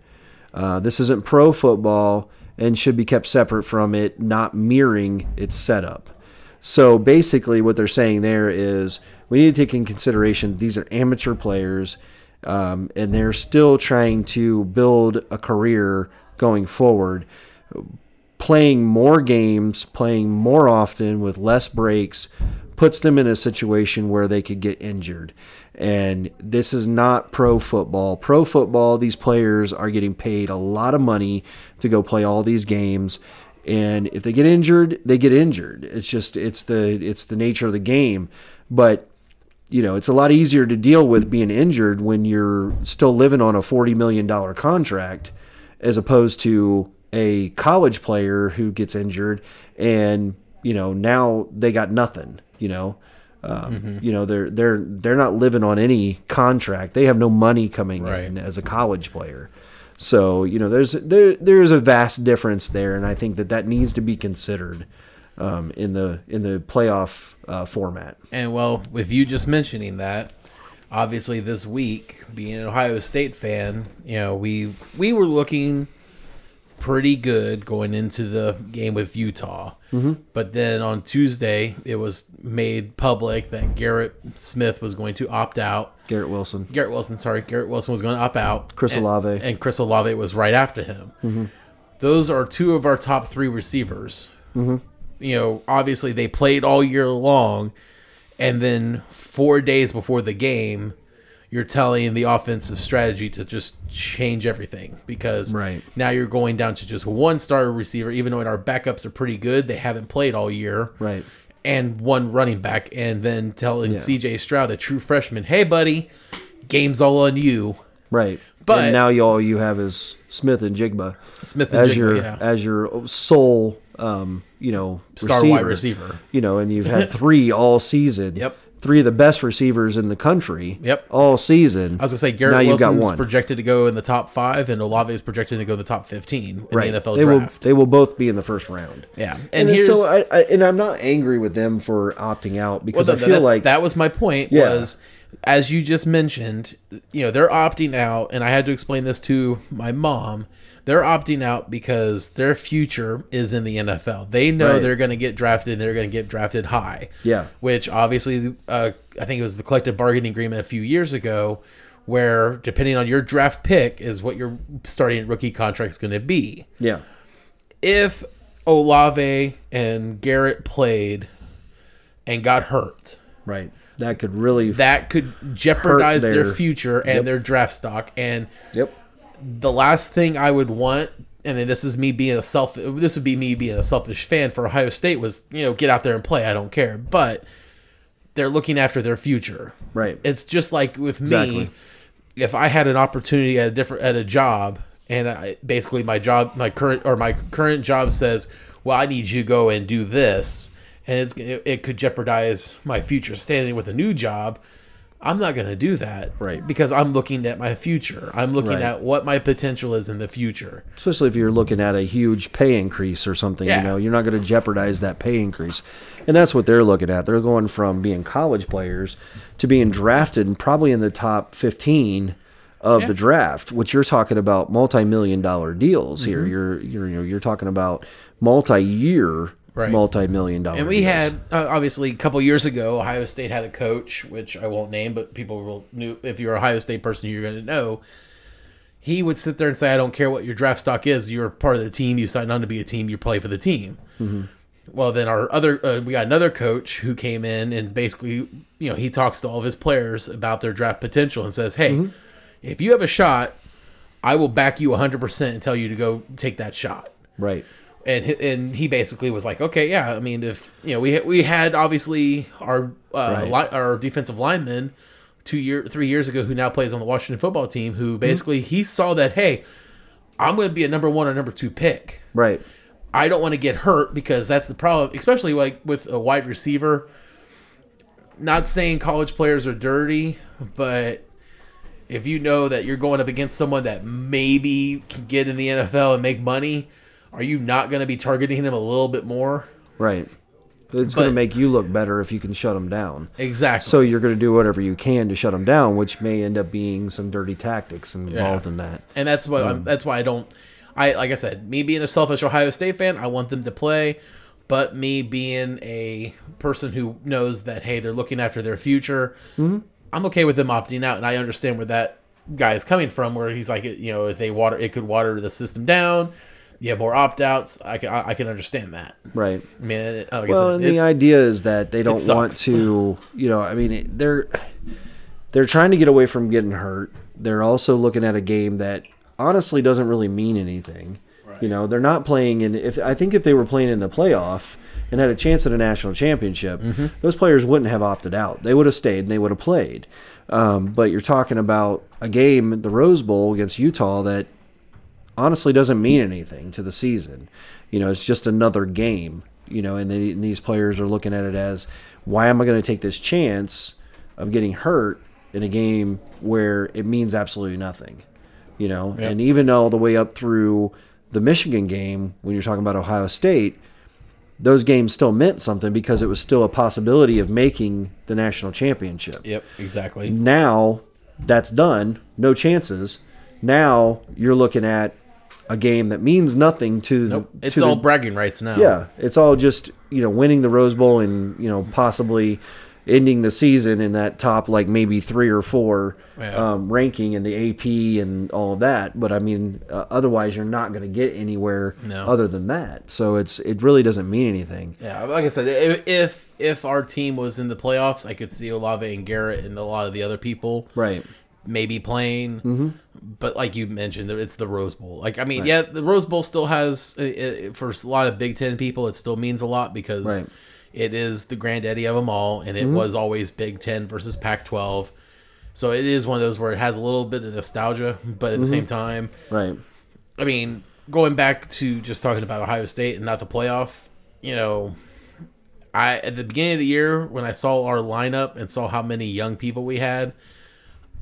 Uh, this isn't pro football and should be kept separate from it, not mirroring its setup. So basically, what they're saying there is we need to take in consideration these are amateur players, um, and they're still trying to build a career going forward. Playing more games, playing more often with less breaks, puts them in a situation where they could get injured. And this is not pro football. Pro football, these players are getting paid a lot of money to go play all these games and if they get injured they get injured it's just it's the it's the nature of the game but you know it's a lot easier to deal with being injured when you're still living on a 40 million dollar contract as opposed to a college player who gets injured and you know now they got nothing you know? Um, you know they're they're they're not living on any contract. They have no money coming Right. in as a college player. So you know, there's there there is a vast difference there, and I think that that needs to be considered um, in the in the playoff uh, format. And well, with you just mentioning that, obviously this week, being an Ohio State fan, you know, we we were looking pretty good going into the game with Utah. Mm-hmm. But then on Tuesday, it was made public that Garrett Smith was going to opt out. Garrett Wilson. Garrett Wilson, sorry, Garrett Wilson was going to opt out. Chris and, Olave. Mm-hmm. and Chris Olave was right after him. Those are two of our top three receivers. Mm-hmm. You know, obviously they played all year long, and then four days before the game, you're telling the offensive strategy to just change everything because Right. now you're going down to just one star receiver, even though our backups are pretty good. They haven't played all year Right. and one running back, and then telling Yeah. CJ Stroud, a true freshman, "Hey, buddy, game's all on you." Right. But- and now you all you have is Smith and Jigba Smith and as Jigba, your yeah. as your sole um, you know star receiver. wide receiver. You know, and you've had [laughs] three all season. Yep. Three of the best receivers in the country. Yep. All season. I was gonna say now Garrett got Wilson's one. projected to go in the top five, and Olave is projected to go in the top fifteen in right. the NFL they draft. will they will both be in the first round. yeah, And, and, here's so I, I and I'm not angry with them for opting out well, because no, I feel like that was my point. Yeah. Was as you just mentioned, you know, they're opting out, and I had to explain this to my mom. They're opting out because their future is in the NFL. They know Right. they're going to get drafted. and They're going to get drafted high. Yeah. Which obviously, uh, I think it was the collective bargaining agreement a few years ago, where depending on your draft pick is what your starting rookie contract is going to be. yeah. If Olave and Garrett played and got hurt, Right. That could really that could jeopardize their, their- future and their draft stock. And Yep. The last thing I would want, and then this is me being a self, this would be me being a selfish fan for Ohio State was, you know, get out there and play. I don't care, but they're looking after their future. Right. It's just like with me, Exactly. if I had an opportunity at a different at a job, and I, basically my job, my current or my current job says, well, I need you to go and do this, and it's it, it could jeopardize my future standing with a new job. I'm not going to do that, Right. Because I'm looking at my future. I'm looking Right. at what my potential is in the future. especially if you're looking at a huge pay increase or something Yeah. you know you're not going to jeopardize that pay increase and that's what they're looking at they're going from being college players to being drafted and probably in the top 15 of Yeah. the draft which you're talking about multi-million dollar deals here mm-hmm. you're you're you know you're talking about multi-year Right. multi-million dollar And we deals. had uh, obviously a couple years ago, Ohio State had a coach, which I won't name, but people will knew if you're an Ohio State person, you're going to know. He would sit there and say, "I don't care what your draft stock is. You're part of the team. You signed on to be a team. You play for the team." Well, then our other uh, we got another coach who came in and basically, you know, he talks to all of his players about their draft potential and says, "Hey, if you have a shot, I will back you 100% and tell you to go take that shot." right and and he basically was like, okay, yeah. I mean, if you know, we we had obviously our uh, Right. li- our defensive lineman two year three years ago who now plays on the Washington football team. Who basically he saw that hey, I'm going to be a number one or number two pick. right I don't want to get hurt because that's the problem, especially like with a wide receiver. Not saying college players are dirty, but if you know that you're going up against someone that maybe can get in the NFL and make money, are you not going to be targeting him a little bit more? right it's going to make you look better if you can shut them down Exactly. so you're going to do whatever you can to shut them down which may end up being some dirty tactics involved Yeah. in that and that's what I'm, um, that's why I don't. I like I said, me being a selfish Ohio State fan, I want them to play. But me being a person who knows that hey, they're looking after their future, mm-hmm. I'm okay with them opting out, and I understand where that guy is coming from. Where he's like, you know, if they water, it could water the system down. Have more opt outs. I can I, I can understand that. right I mean, it- like I Well, said, and the idea is that they don't want to, you know, I mean, it- they're they're trying to get away from getting hurt. They're also looking at a game that honestly doesn't really mean anything. You know, they're not playing in. If I think if they were playing in the playoff and had a chance at a national championship, Mm-hmm. those players wouldn't have opted out. They would have stayed and they would have played. Um, but you're talking about a game, the Rose Bowl against Utah, that honestly doesn't mean anything to the season. You know, it's just another game. You know, and, they, and these players are looking at it as, why am I going to take this chance of getting hurt in a game where it means absolutely nothing? You know, Yep. and even all the way up through the Michigan game, when you're talking about Ohio State, those games still meant something because it was still a possibility of making the national championship. Yep, exactly. Now that's done, no chances. Now you're looking at a game that means nothing to Nope. the. It's to all the, bragging rights now. yeah, it's all just you know winning the Rose Bowl and you know possibly ending the season in that top like maybe three or four Yeah. um, ranking in the AP and all of that. But I mean, uh, otherwise you're not going to get anywhere No. other than that. So it's it really doesn't mean anything. Yeah, like I said, if if our team was in the playoffs, I could see Olave and Garrett and a lot of the other people Right. Maybe playing. Mm-hmm. But like you mentioned, it's the Rose Bowl. Like I mean, yeah, the Rose Bowl still has for a lot of Big Ten people, it still means a lot because Right. it is the granddaddy of them all, and it was always Big Ten versus Pac-12. So it is one of those where it has a little bit of nostalgia, but at the same time, Right. I mean, going back to just talking about Ohio State and not the playoff, you know, I at the beginning of the year when I saw our lineup and saw how many young people we had,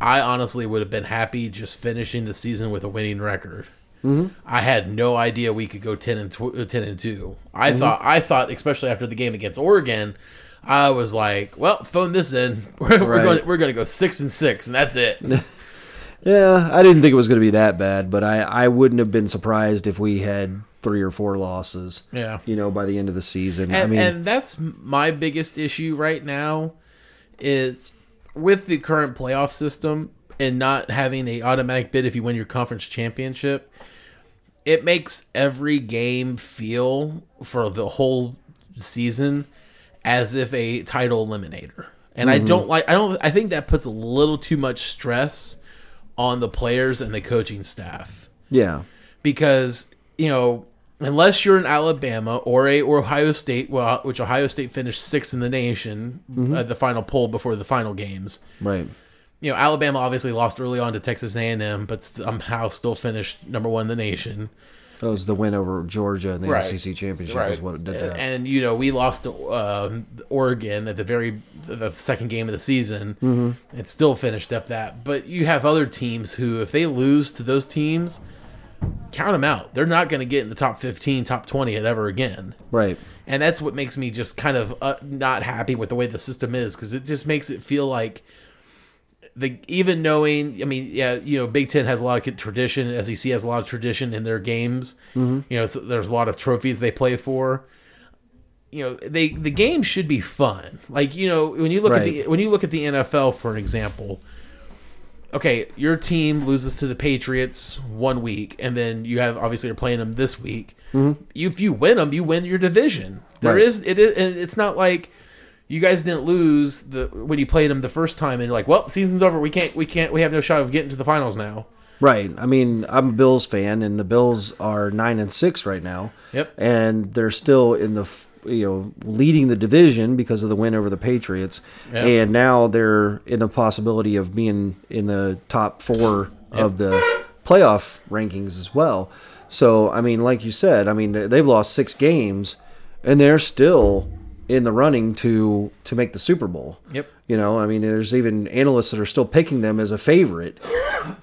I honestly would have been happy just finishing the season with a winning record. Mm-hmm. I had no idea we could go ten and tw- uh, ten and two. I thought I thought especially after the game against Oregon, I was like, well, phone this in. [laughs] We're, we're going we're going to go six and six, and that's it. [laughs] Yeah, I didn't think it was going to be that bad, but I, I wouldn't have been surprised if we had three or four losses. Yeah. You know, by the end of the season. and, I mean, and that's my biggest issue right now is with the current playoff system and not having a automatic bid if you win your conference championship it makes every game feel for the whole season as if a title eliminator. And i mm-hmm. don't like i don't i think that puts a little too much stress on the players and the coaching staff. Yeah, because you know unless you're in Alabama or a or Ohio State, well, which Ohio State finished sixth in the nation at the final poll before the final games. right. You know, Alabama obviously lost early on to Texas A&M, but somehow still finished number one in the nation. That was the win over Georgia in the Right. SEC championship. Is what it did that. And you know, we lost to uh, Oregon at the very the second game of the season. Mm-hmm. It still finished up that. But you have other teams who, if they lose to those teams, count them out. They're not going to get in the top fifteen, top twenty ever again. right. and that's what makes me just kind of uh, not happy with the way the system is because it just makes it feel like the even knowing i mean yeah you know big ten has a lot of tradition sec has a lot of tradition in their games you know so there's a lot of trophies they play for you know they the game should be fun like you know when you look at the when you look at the nfl for an example okay, your team loses to the Patriots one week, and then you have obviously you're playing them this week. You, if you win them, you win your division. There Right. is it is, and it's not like you guys didn't lose the when you played them the first time, and you're like, well, season's over. We can't, we can't, we have no shot of getting to the finals now. Right. I mean, I'm a Bills fan, and the Bills are nine and six right now. Yep. And they're still in the you know leading the division because of the win over the Patriots, Yep. and now they're in the possibility of being in the top four of the playoff rankings as well. So I mean, like you said, I mean they've lost six games, and they're still in the running to to make the Super Bowl. Yep. You know, I mean, there's even analysts that are still picking them as a favorite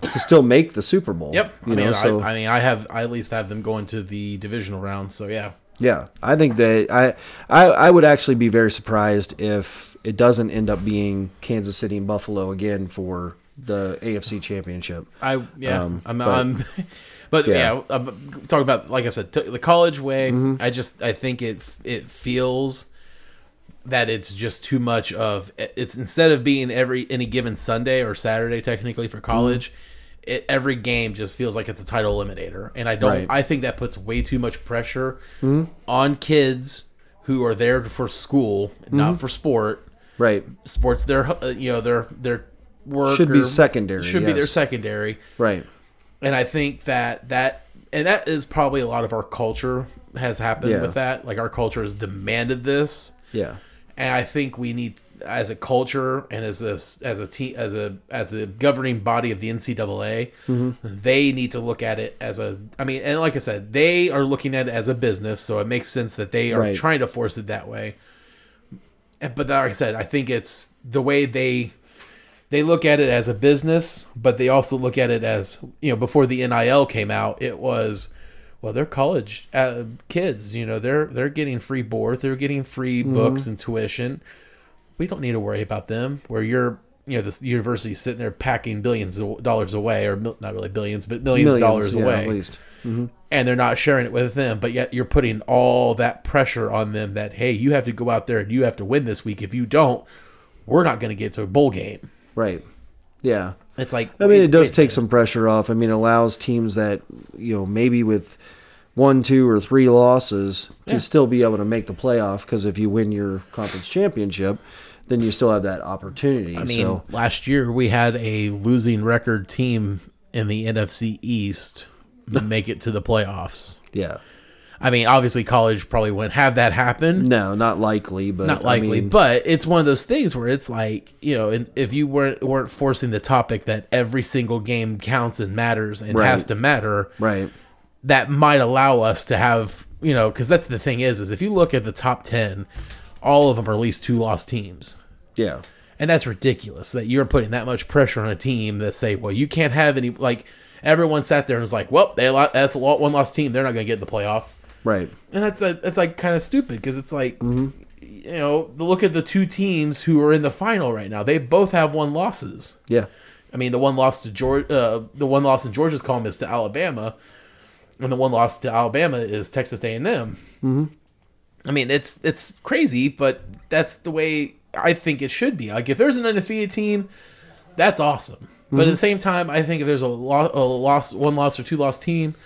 to still make the Super Bowl. Yep. You I know, mean, so I, I mean, I have I at least have them going to the divisional round. So yeah. Yeah, I think that I, I I would actually be very surprised if it doesn't end up being Kansas City and Buffalo again for the AFC Championship. I yeah, Um, I'm, but- I'm [laughs] but yeah, Yeah. talk about like I said, the college way. Mm-hmm. I just I think it it feels that it's just too much of it's instead of being every any given Sunday or Saturday technically for college. It, every game just feels like it's a title eliminator, and I don't. Right. I think that puts way too much pressure on kids who are there for school, not for sport. Right. Sports, their uh, you know their their work Should be secondary, Should be their secondary Right. and I think that that and that is probably a lot of our culture has happened Yeah. with that. Like our culture has demanded this, Yeah. And I think we need, as a culture and as a as a team as a as the governing body of the NCAA, mm-hmm. they need to look at it as a. I mean, and like I said, they are looking at it as a business, so it makes sense that they are Right. trying to force it that way. But like I said, I think it's the way they they look at it as a business, but they also look at it as you know before the NIL came out, it was well they're college uh, kids, you know they're they're getting free board, they're getting free books and tuition. We don't need to worry about them. Where you're you know this university sitting there packing billions of dollars away, or mil- not really billions, but millions, of dollars yeah, away at least. and they're not sharing it with them, but yet you're putting all that pressure on them that hey, you have to go out there and you have to win this week. If you don't, we're not going to get to a bowl game. Right. Yeah. It's like I mean, it does wait- take some pressure off. I mean, it allows teams that you know maybe with one, two, or three losses to Yeah. still be able to make the playoff. Because if you win your conference championship, then you still have that opportunity. I mean, so last year we had a losing record team in the NFC East [laughs] make it to the playoffs. yeah, I mean, obviously college probably wouldn't have that happen. no, not likely, but not I likely, mean, but it's one of those things where it's like you know, if you weren't weren't forcing the topic that every single game counts and matters and Right. has to matter, right, that might allow us to have you know, because that's the thing is, is if you look at the top ten, all of them are at least two lost teams. yeah, And that's ridiculous that you're putting that much pressure on a team that say, well, you can't have any like everyone sat there and was like, well, they that's a lo- one lost team, they're not going to get in the playoff, right, and that's a, that's like kind of stupid because it's like, Mm-hmm. you know, look at the two teams who are in the final right now. They both have one losses. yeah, I mean, the one loss to Georgia, uh, the one loss in Georgia's column is to Alabama, and the one loss to Alabama is Texas A and M. Mm-hmm. I mean, it's it's crazy, but that's the way I think it should be. Like, if there's an undefeated team, that's awesome. But Mm-hmm. at the same time, I think if there's a, lo- a loss, one loss or two loss team,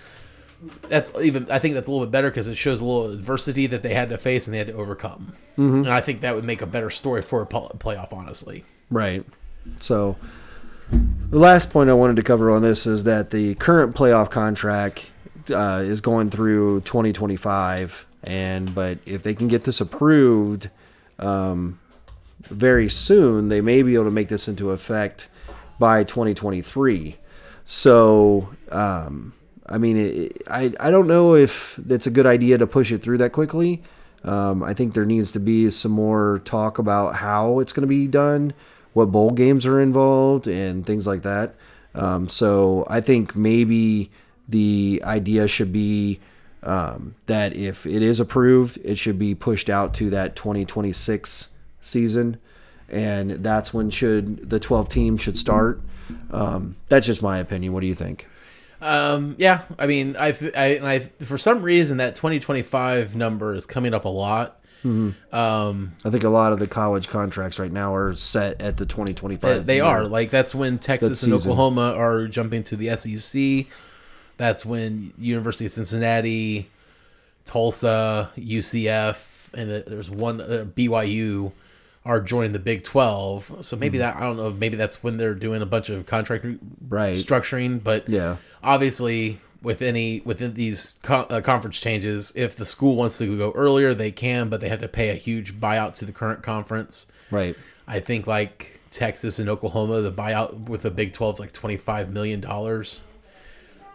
that's even. I think that's a little bit better because it shows a little adversity that they had to face and they had to overcome. Mm-hmm. And I think that would make a better story for a playoff. Honestly, right. So the last point I wanted to cover on this is that the current playoff contract uh, is going through 2025, and but if they can get this approved um, very soon, they may be able to make this into effect by 2023. So, um, I mean, it, I I don't know if it's a good idea to push it through that quickly. Um, I think there needs to be some more talk about how it's going to be done, what bowl games are involved, and things like that. Um, so I think maybe the idea should be um, that if it is approved, it should be pushed out to that 2026 season, and that's when should the 12 teams should start. Um, that's just my opinion. What do you think? Um, yeah, I mean, I've, I, and I, for some reason, that 2025 number is coming up a lot. Hmm. Um, I think a lot of the college contracts right now are set at the 2025. they, they year. are like that's when Texas and season. Oklahoma are jumping to the SEC. That's when University of Cincinnati, Tulsa, UCF, and there's one uh, BYU are joining the Big 12. So Hmm. maybe that I don't know. Maybe that's when they're doing a bunch of contract Right. structuring. But Yeah. obviously with any within these co- uh, conference changes if the school wants to go earlier they can but they have to pay a huge buyout to the current conference Right. i think like texas and oklahoma the buyout with the big 12 is like 25 million dollars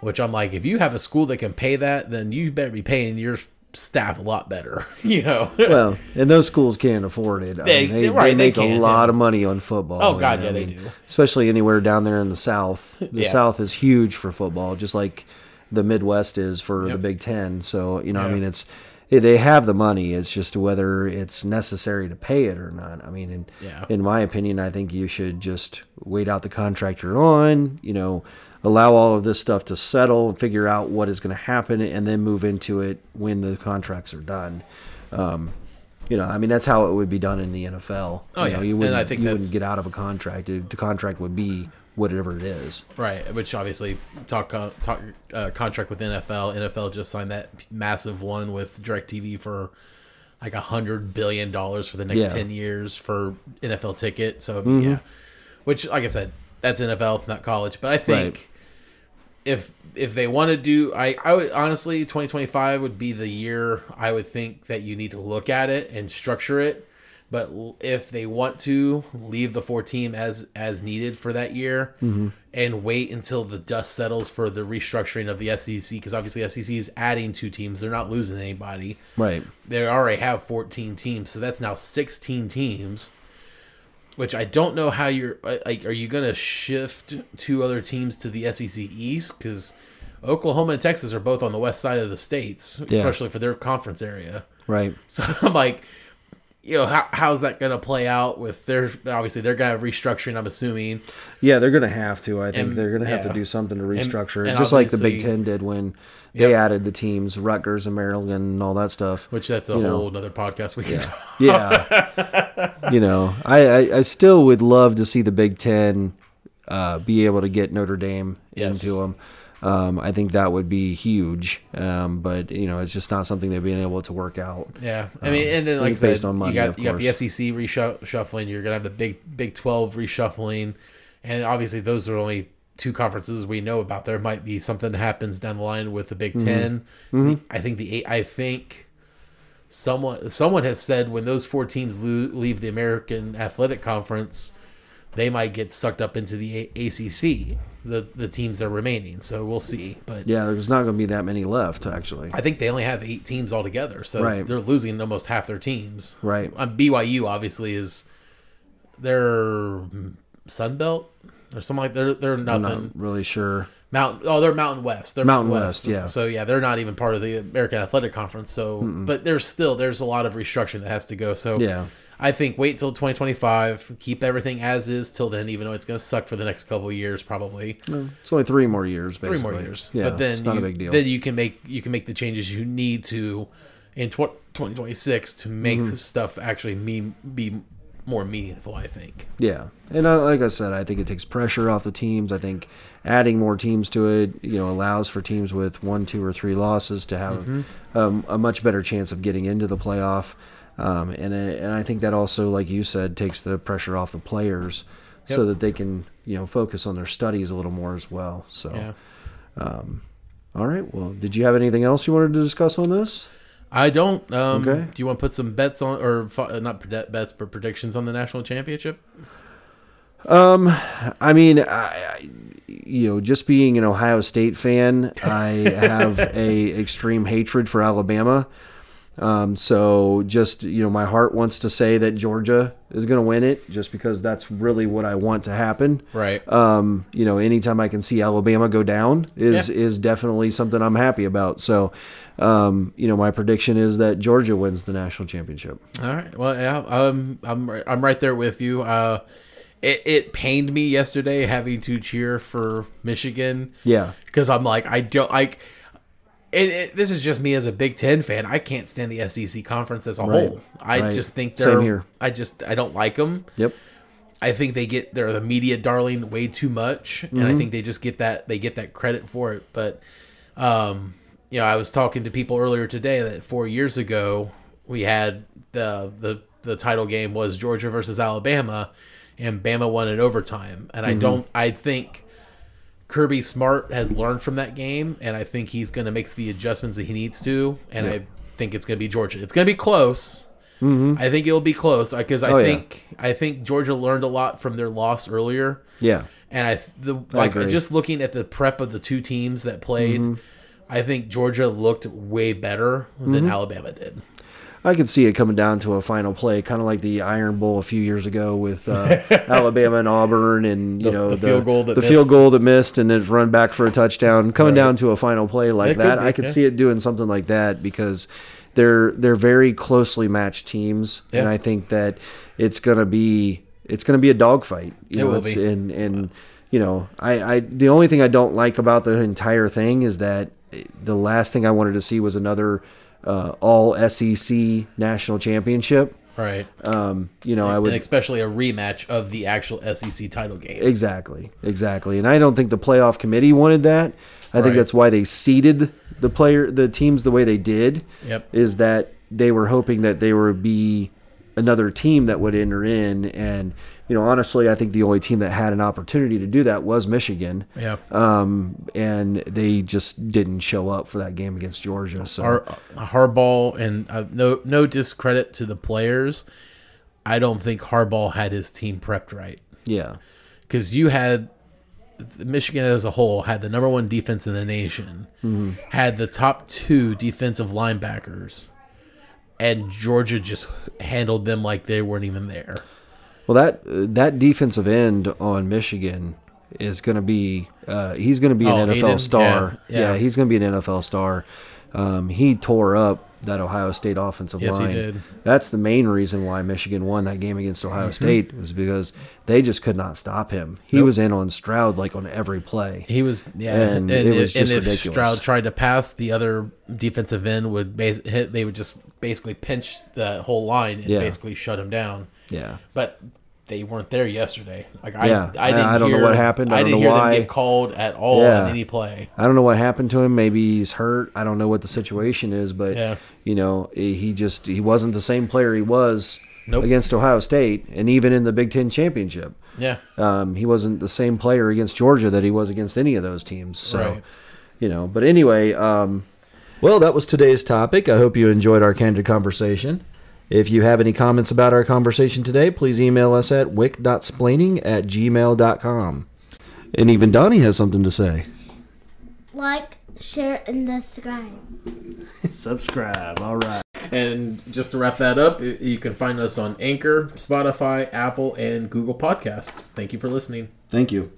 which i'm like if you have a school that can pay that then you better be paying your staff a lot better [laughs] you know Well, and those schools can't afford it. I They- mean, they, right, they they make a lot yeah. of money on football. Oh, God, and, yeah, I they mean, do. Especially anywhere down there in the South. [laughs] The Yeah. South is huge for football, just like the Midwest is for the Big Ten. So you know, I mean, it's they have the money. It's just whether it's necessary to pay it or not. I mean, in, Yeah. in my opinion, I think you should just wait out the contract you're on. You know, allow all of this stuff to settle and figure out what is going to happen, and then move into it when the contracts are done. Um, you know, I mean, that's how it would be done in the NFL. Oh, you yeah. know, you And wouldn't, I think you wouldn't get out of a contract. The contract would be whatever it is. Right, which obviously talk talk uh, contract with NFL. NFL just signed that massive one with Directv for like a hundred billion dollars for the next Yeah. Mm-hmm. ten years for NFL ticket. So yeah, which like I said, that's NFL, not college. But I think Right. If if they want to do, I I would honestly, twenty twenty five would be the year I would think that you need to look at it and structure it. But if they want to leave the four team as as needed for that year mm-hmm. and wait until the dust settles for the restructuring of the SEC, because obviously SEC is adding two teams, they're not losing anybody. Right. They already have 14 teams, so that's now 16 teams. Which I don't know how you're like. Are you gonna shift two other teams to the SEC East? Because Oklahoma and Texas are both on the west side of the states, Yeah. especially for their conference area. Right. [laughs] So I'm like, you know, how, how's that going to play out with their obviously they're going to restructuring. I'm assuming. Yeah, they're going to have to. I think And- they're going to have yeah. to do something to restructure it, and just like the Big Ten did when they Yep. added the teams, Rutgers and Maryland, and all that stuff. Which that's a You know. whole other podcast we can talk. Yeah, [laughs] you know, I, I I still would love to see the Big Ten uh, be able to get Notre Dame Yes. into them. Um, I think that would be huge, um, but you know, it's just not something they've been able to work out. Yeah, I mean, and then Um, like I it's based said, on money, you got you got the. SEC reshuffling. You're gonna have the Big Big Twelve reshuffling, and obviously those are only two conferences we know about. There might be something that happens down the line with the Big Mm-hmm. 10 The- I think the eight. I think someone someone has said when those four teams lo- leave the American Athletic Conference, they might get sucked up into the A- ACC. The the teams that are remaining. So we'll see, but. Yeah, there's not going to be that many left, actually. I think they only have eight teams altogether, so Right. they're losing almost half their teams. Right. Um, BYU obviously is they're Sun Belt or something like they're they're I'm nothing. not really sure. Mountain oh they're Mountain West. They're Mountain West, yeah. So yeah, they're not even part of the American Athletic Conference. So but there's still there's a lot of restructuring that has to go. So Yeah. I think wait till 2025, keep everything as is till then, even though it's going to suck for the next couple of years, probably It's only three more years. three more years. Yeah, but then it's not you, a big deal. Then you can make you can make the changes you need to in tw- 2026 to make Mm-hmm. the stuff actually me- be more meaningful. I think. Yeah, and uh, like I said, I think it takes pressure off the teams. I think adding more teams to it, you know, allows for teams with one, two, or three losses to have Mm-hmm. um, a much better chance of getting into the playoff. Um, and and I think that also, like you said, takes the pressure off the players, so that they can you know focus on their studies a little more as well. So, Yeah. all right. Well, did you have anything else you wanted to discuss on this? I don't. Um, Okay. Do you want to put some bets on, or uh, not bets, but predictions on the national championship? Um, I mean, I, I, you know, just being an Ohio State fan, I have a [laughs] extreme hatred for Alabama. Um, so just you know, my heart wants to say that Georgia is going to win it, just because that's really what I want to happen. Right. Um, you know, anytime I can see Alabama go down is Yeah. is definitely something I'm happy about. So, um, you know, my prediction is that Georgia wins the national championship. All right. Well, yeah, um, I'm I'm right there with you. Uh, it, it pained me yesterday having to cheer for Michigan. Yeah. because I'm like I don't like. It, it, this is just me as a Big Ten fan. I can't stand the SEC conference as a Right. whole. I Right. just think they're. here. I just I don't like them. Yep. I think they get they're the media darling way too much, and Mm-hmm. I think they just get that they get that credit for it. But, um, you know, I was talking to people earlier today that four years ago we had the the the title game was Georgia versus Alabama, and Bama won in overtime. And Mm-hmm. I don't I think Kirby Smart has learned from that game, and I think he's going to make the adjustments that he needs to. And I think it's going to be Georgia. It's going to be close. I think it'll be close because I Mm-hmm. Oh, yeah. think I think Georgia learned a lot from their loss earlier, Yeah. and I the like agree. just looking at the prep of the two teams that played, Mm-hmm. I think Georgia looked way better than Mm-hmm. Alabama did. I could see it coming down to a final play, kind of like the Iron Bowl a few years ago with uh, [laughs] Alabama and Auburn, and you The- know the field goal that the field missed. goal that missed, and it's run back for a touchdown, coming Right. down to a final play like It could that. be, I could yeah. see it doing something like that because they're they're very closely matched teams, and I think that it's gonna be it's gonna be a dogfight. You It know, will it's, be. and and you know, I, I the only thing I don't like about the entire thing is that the last thing I wanted to see was another uh, all SEC national championship. Right. Um, you know, I and would especially a rematch of the actual SEC title game. exactly, exactly, and I don't think the playoff committee wanted that. I Right. think that's why they seeded the player, the teams the way they did. Yep. Is that they were hoping that there would be another team that would enter in, and you know, honestly, I think the only team that had an opportunity to do that was Michigan. Yeah. Um, and they just didn't show up for that game against Georgia. So Har- Harbaugh and uh, no no discredit to the players. I don't think Harbaugh had his team prepped right yeah, because you had Michigan as a whole had the number one defense in the nation, had the top two defensive linebackers, and Georgia just handled them like they weren't even there. Well, that that defensive end on Michigan is going to be uh, he's going to be an Oh, NFL Hayden? star. Yeah, Yeah, yeah. he's going to be an NFL star. Um, he tore up that Ohio State offensive Yes, he line. did. That's the main reason why Michigan won that game against Ohio Mm-hmm. State was because they just could not stop him. He Nope. was in on Stroud like on every play. He was yeah, And and, it was and just if ridiculous. Stroud tried to pass, the other defensive end would base, hit. They would just basically pinch the whole line and Yeah. basically shut him down. Yeah. But they weren't there yesterday. Like I, Yeah, I didn't. I don't know what happened. I I, don't didn't know hear why. them get called at all Yeah. in any play. I don't know what happened to him. Maybe he's hurt. I don't know what the situation is, but Yeah. you know, he he just he wasn't the same player he was Nope. against Ohio State, and even in the Big Ten championship, Yeah, um, he wasn't the same player against Georgia that he was against any of those teams. So, Right. you know, but anyway, um, well, that was today's topic. I hope you enjoyed our candid conversation. If you have any comments about our conversation today, please email us at wick.splaining at gmail.com. And even Donnie has something to say. Like, share, and subscribe. Subscribe. All right. And just to wrap that up, you can find us on Anchor, Spotify, Apple, and Google Podcast. Thank you for listening. Thank you.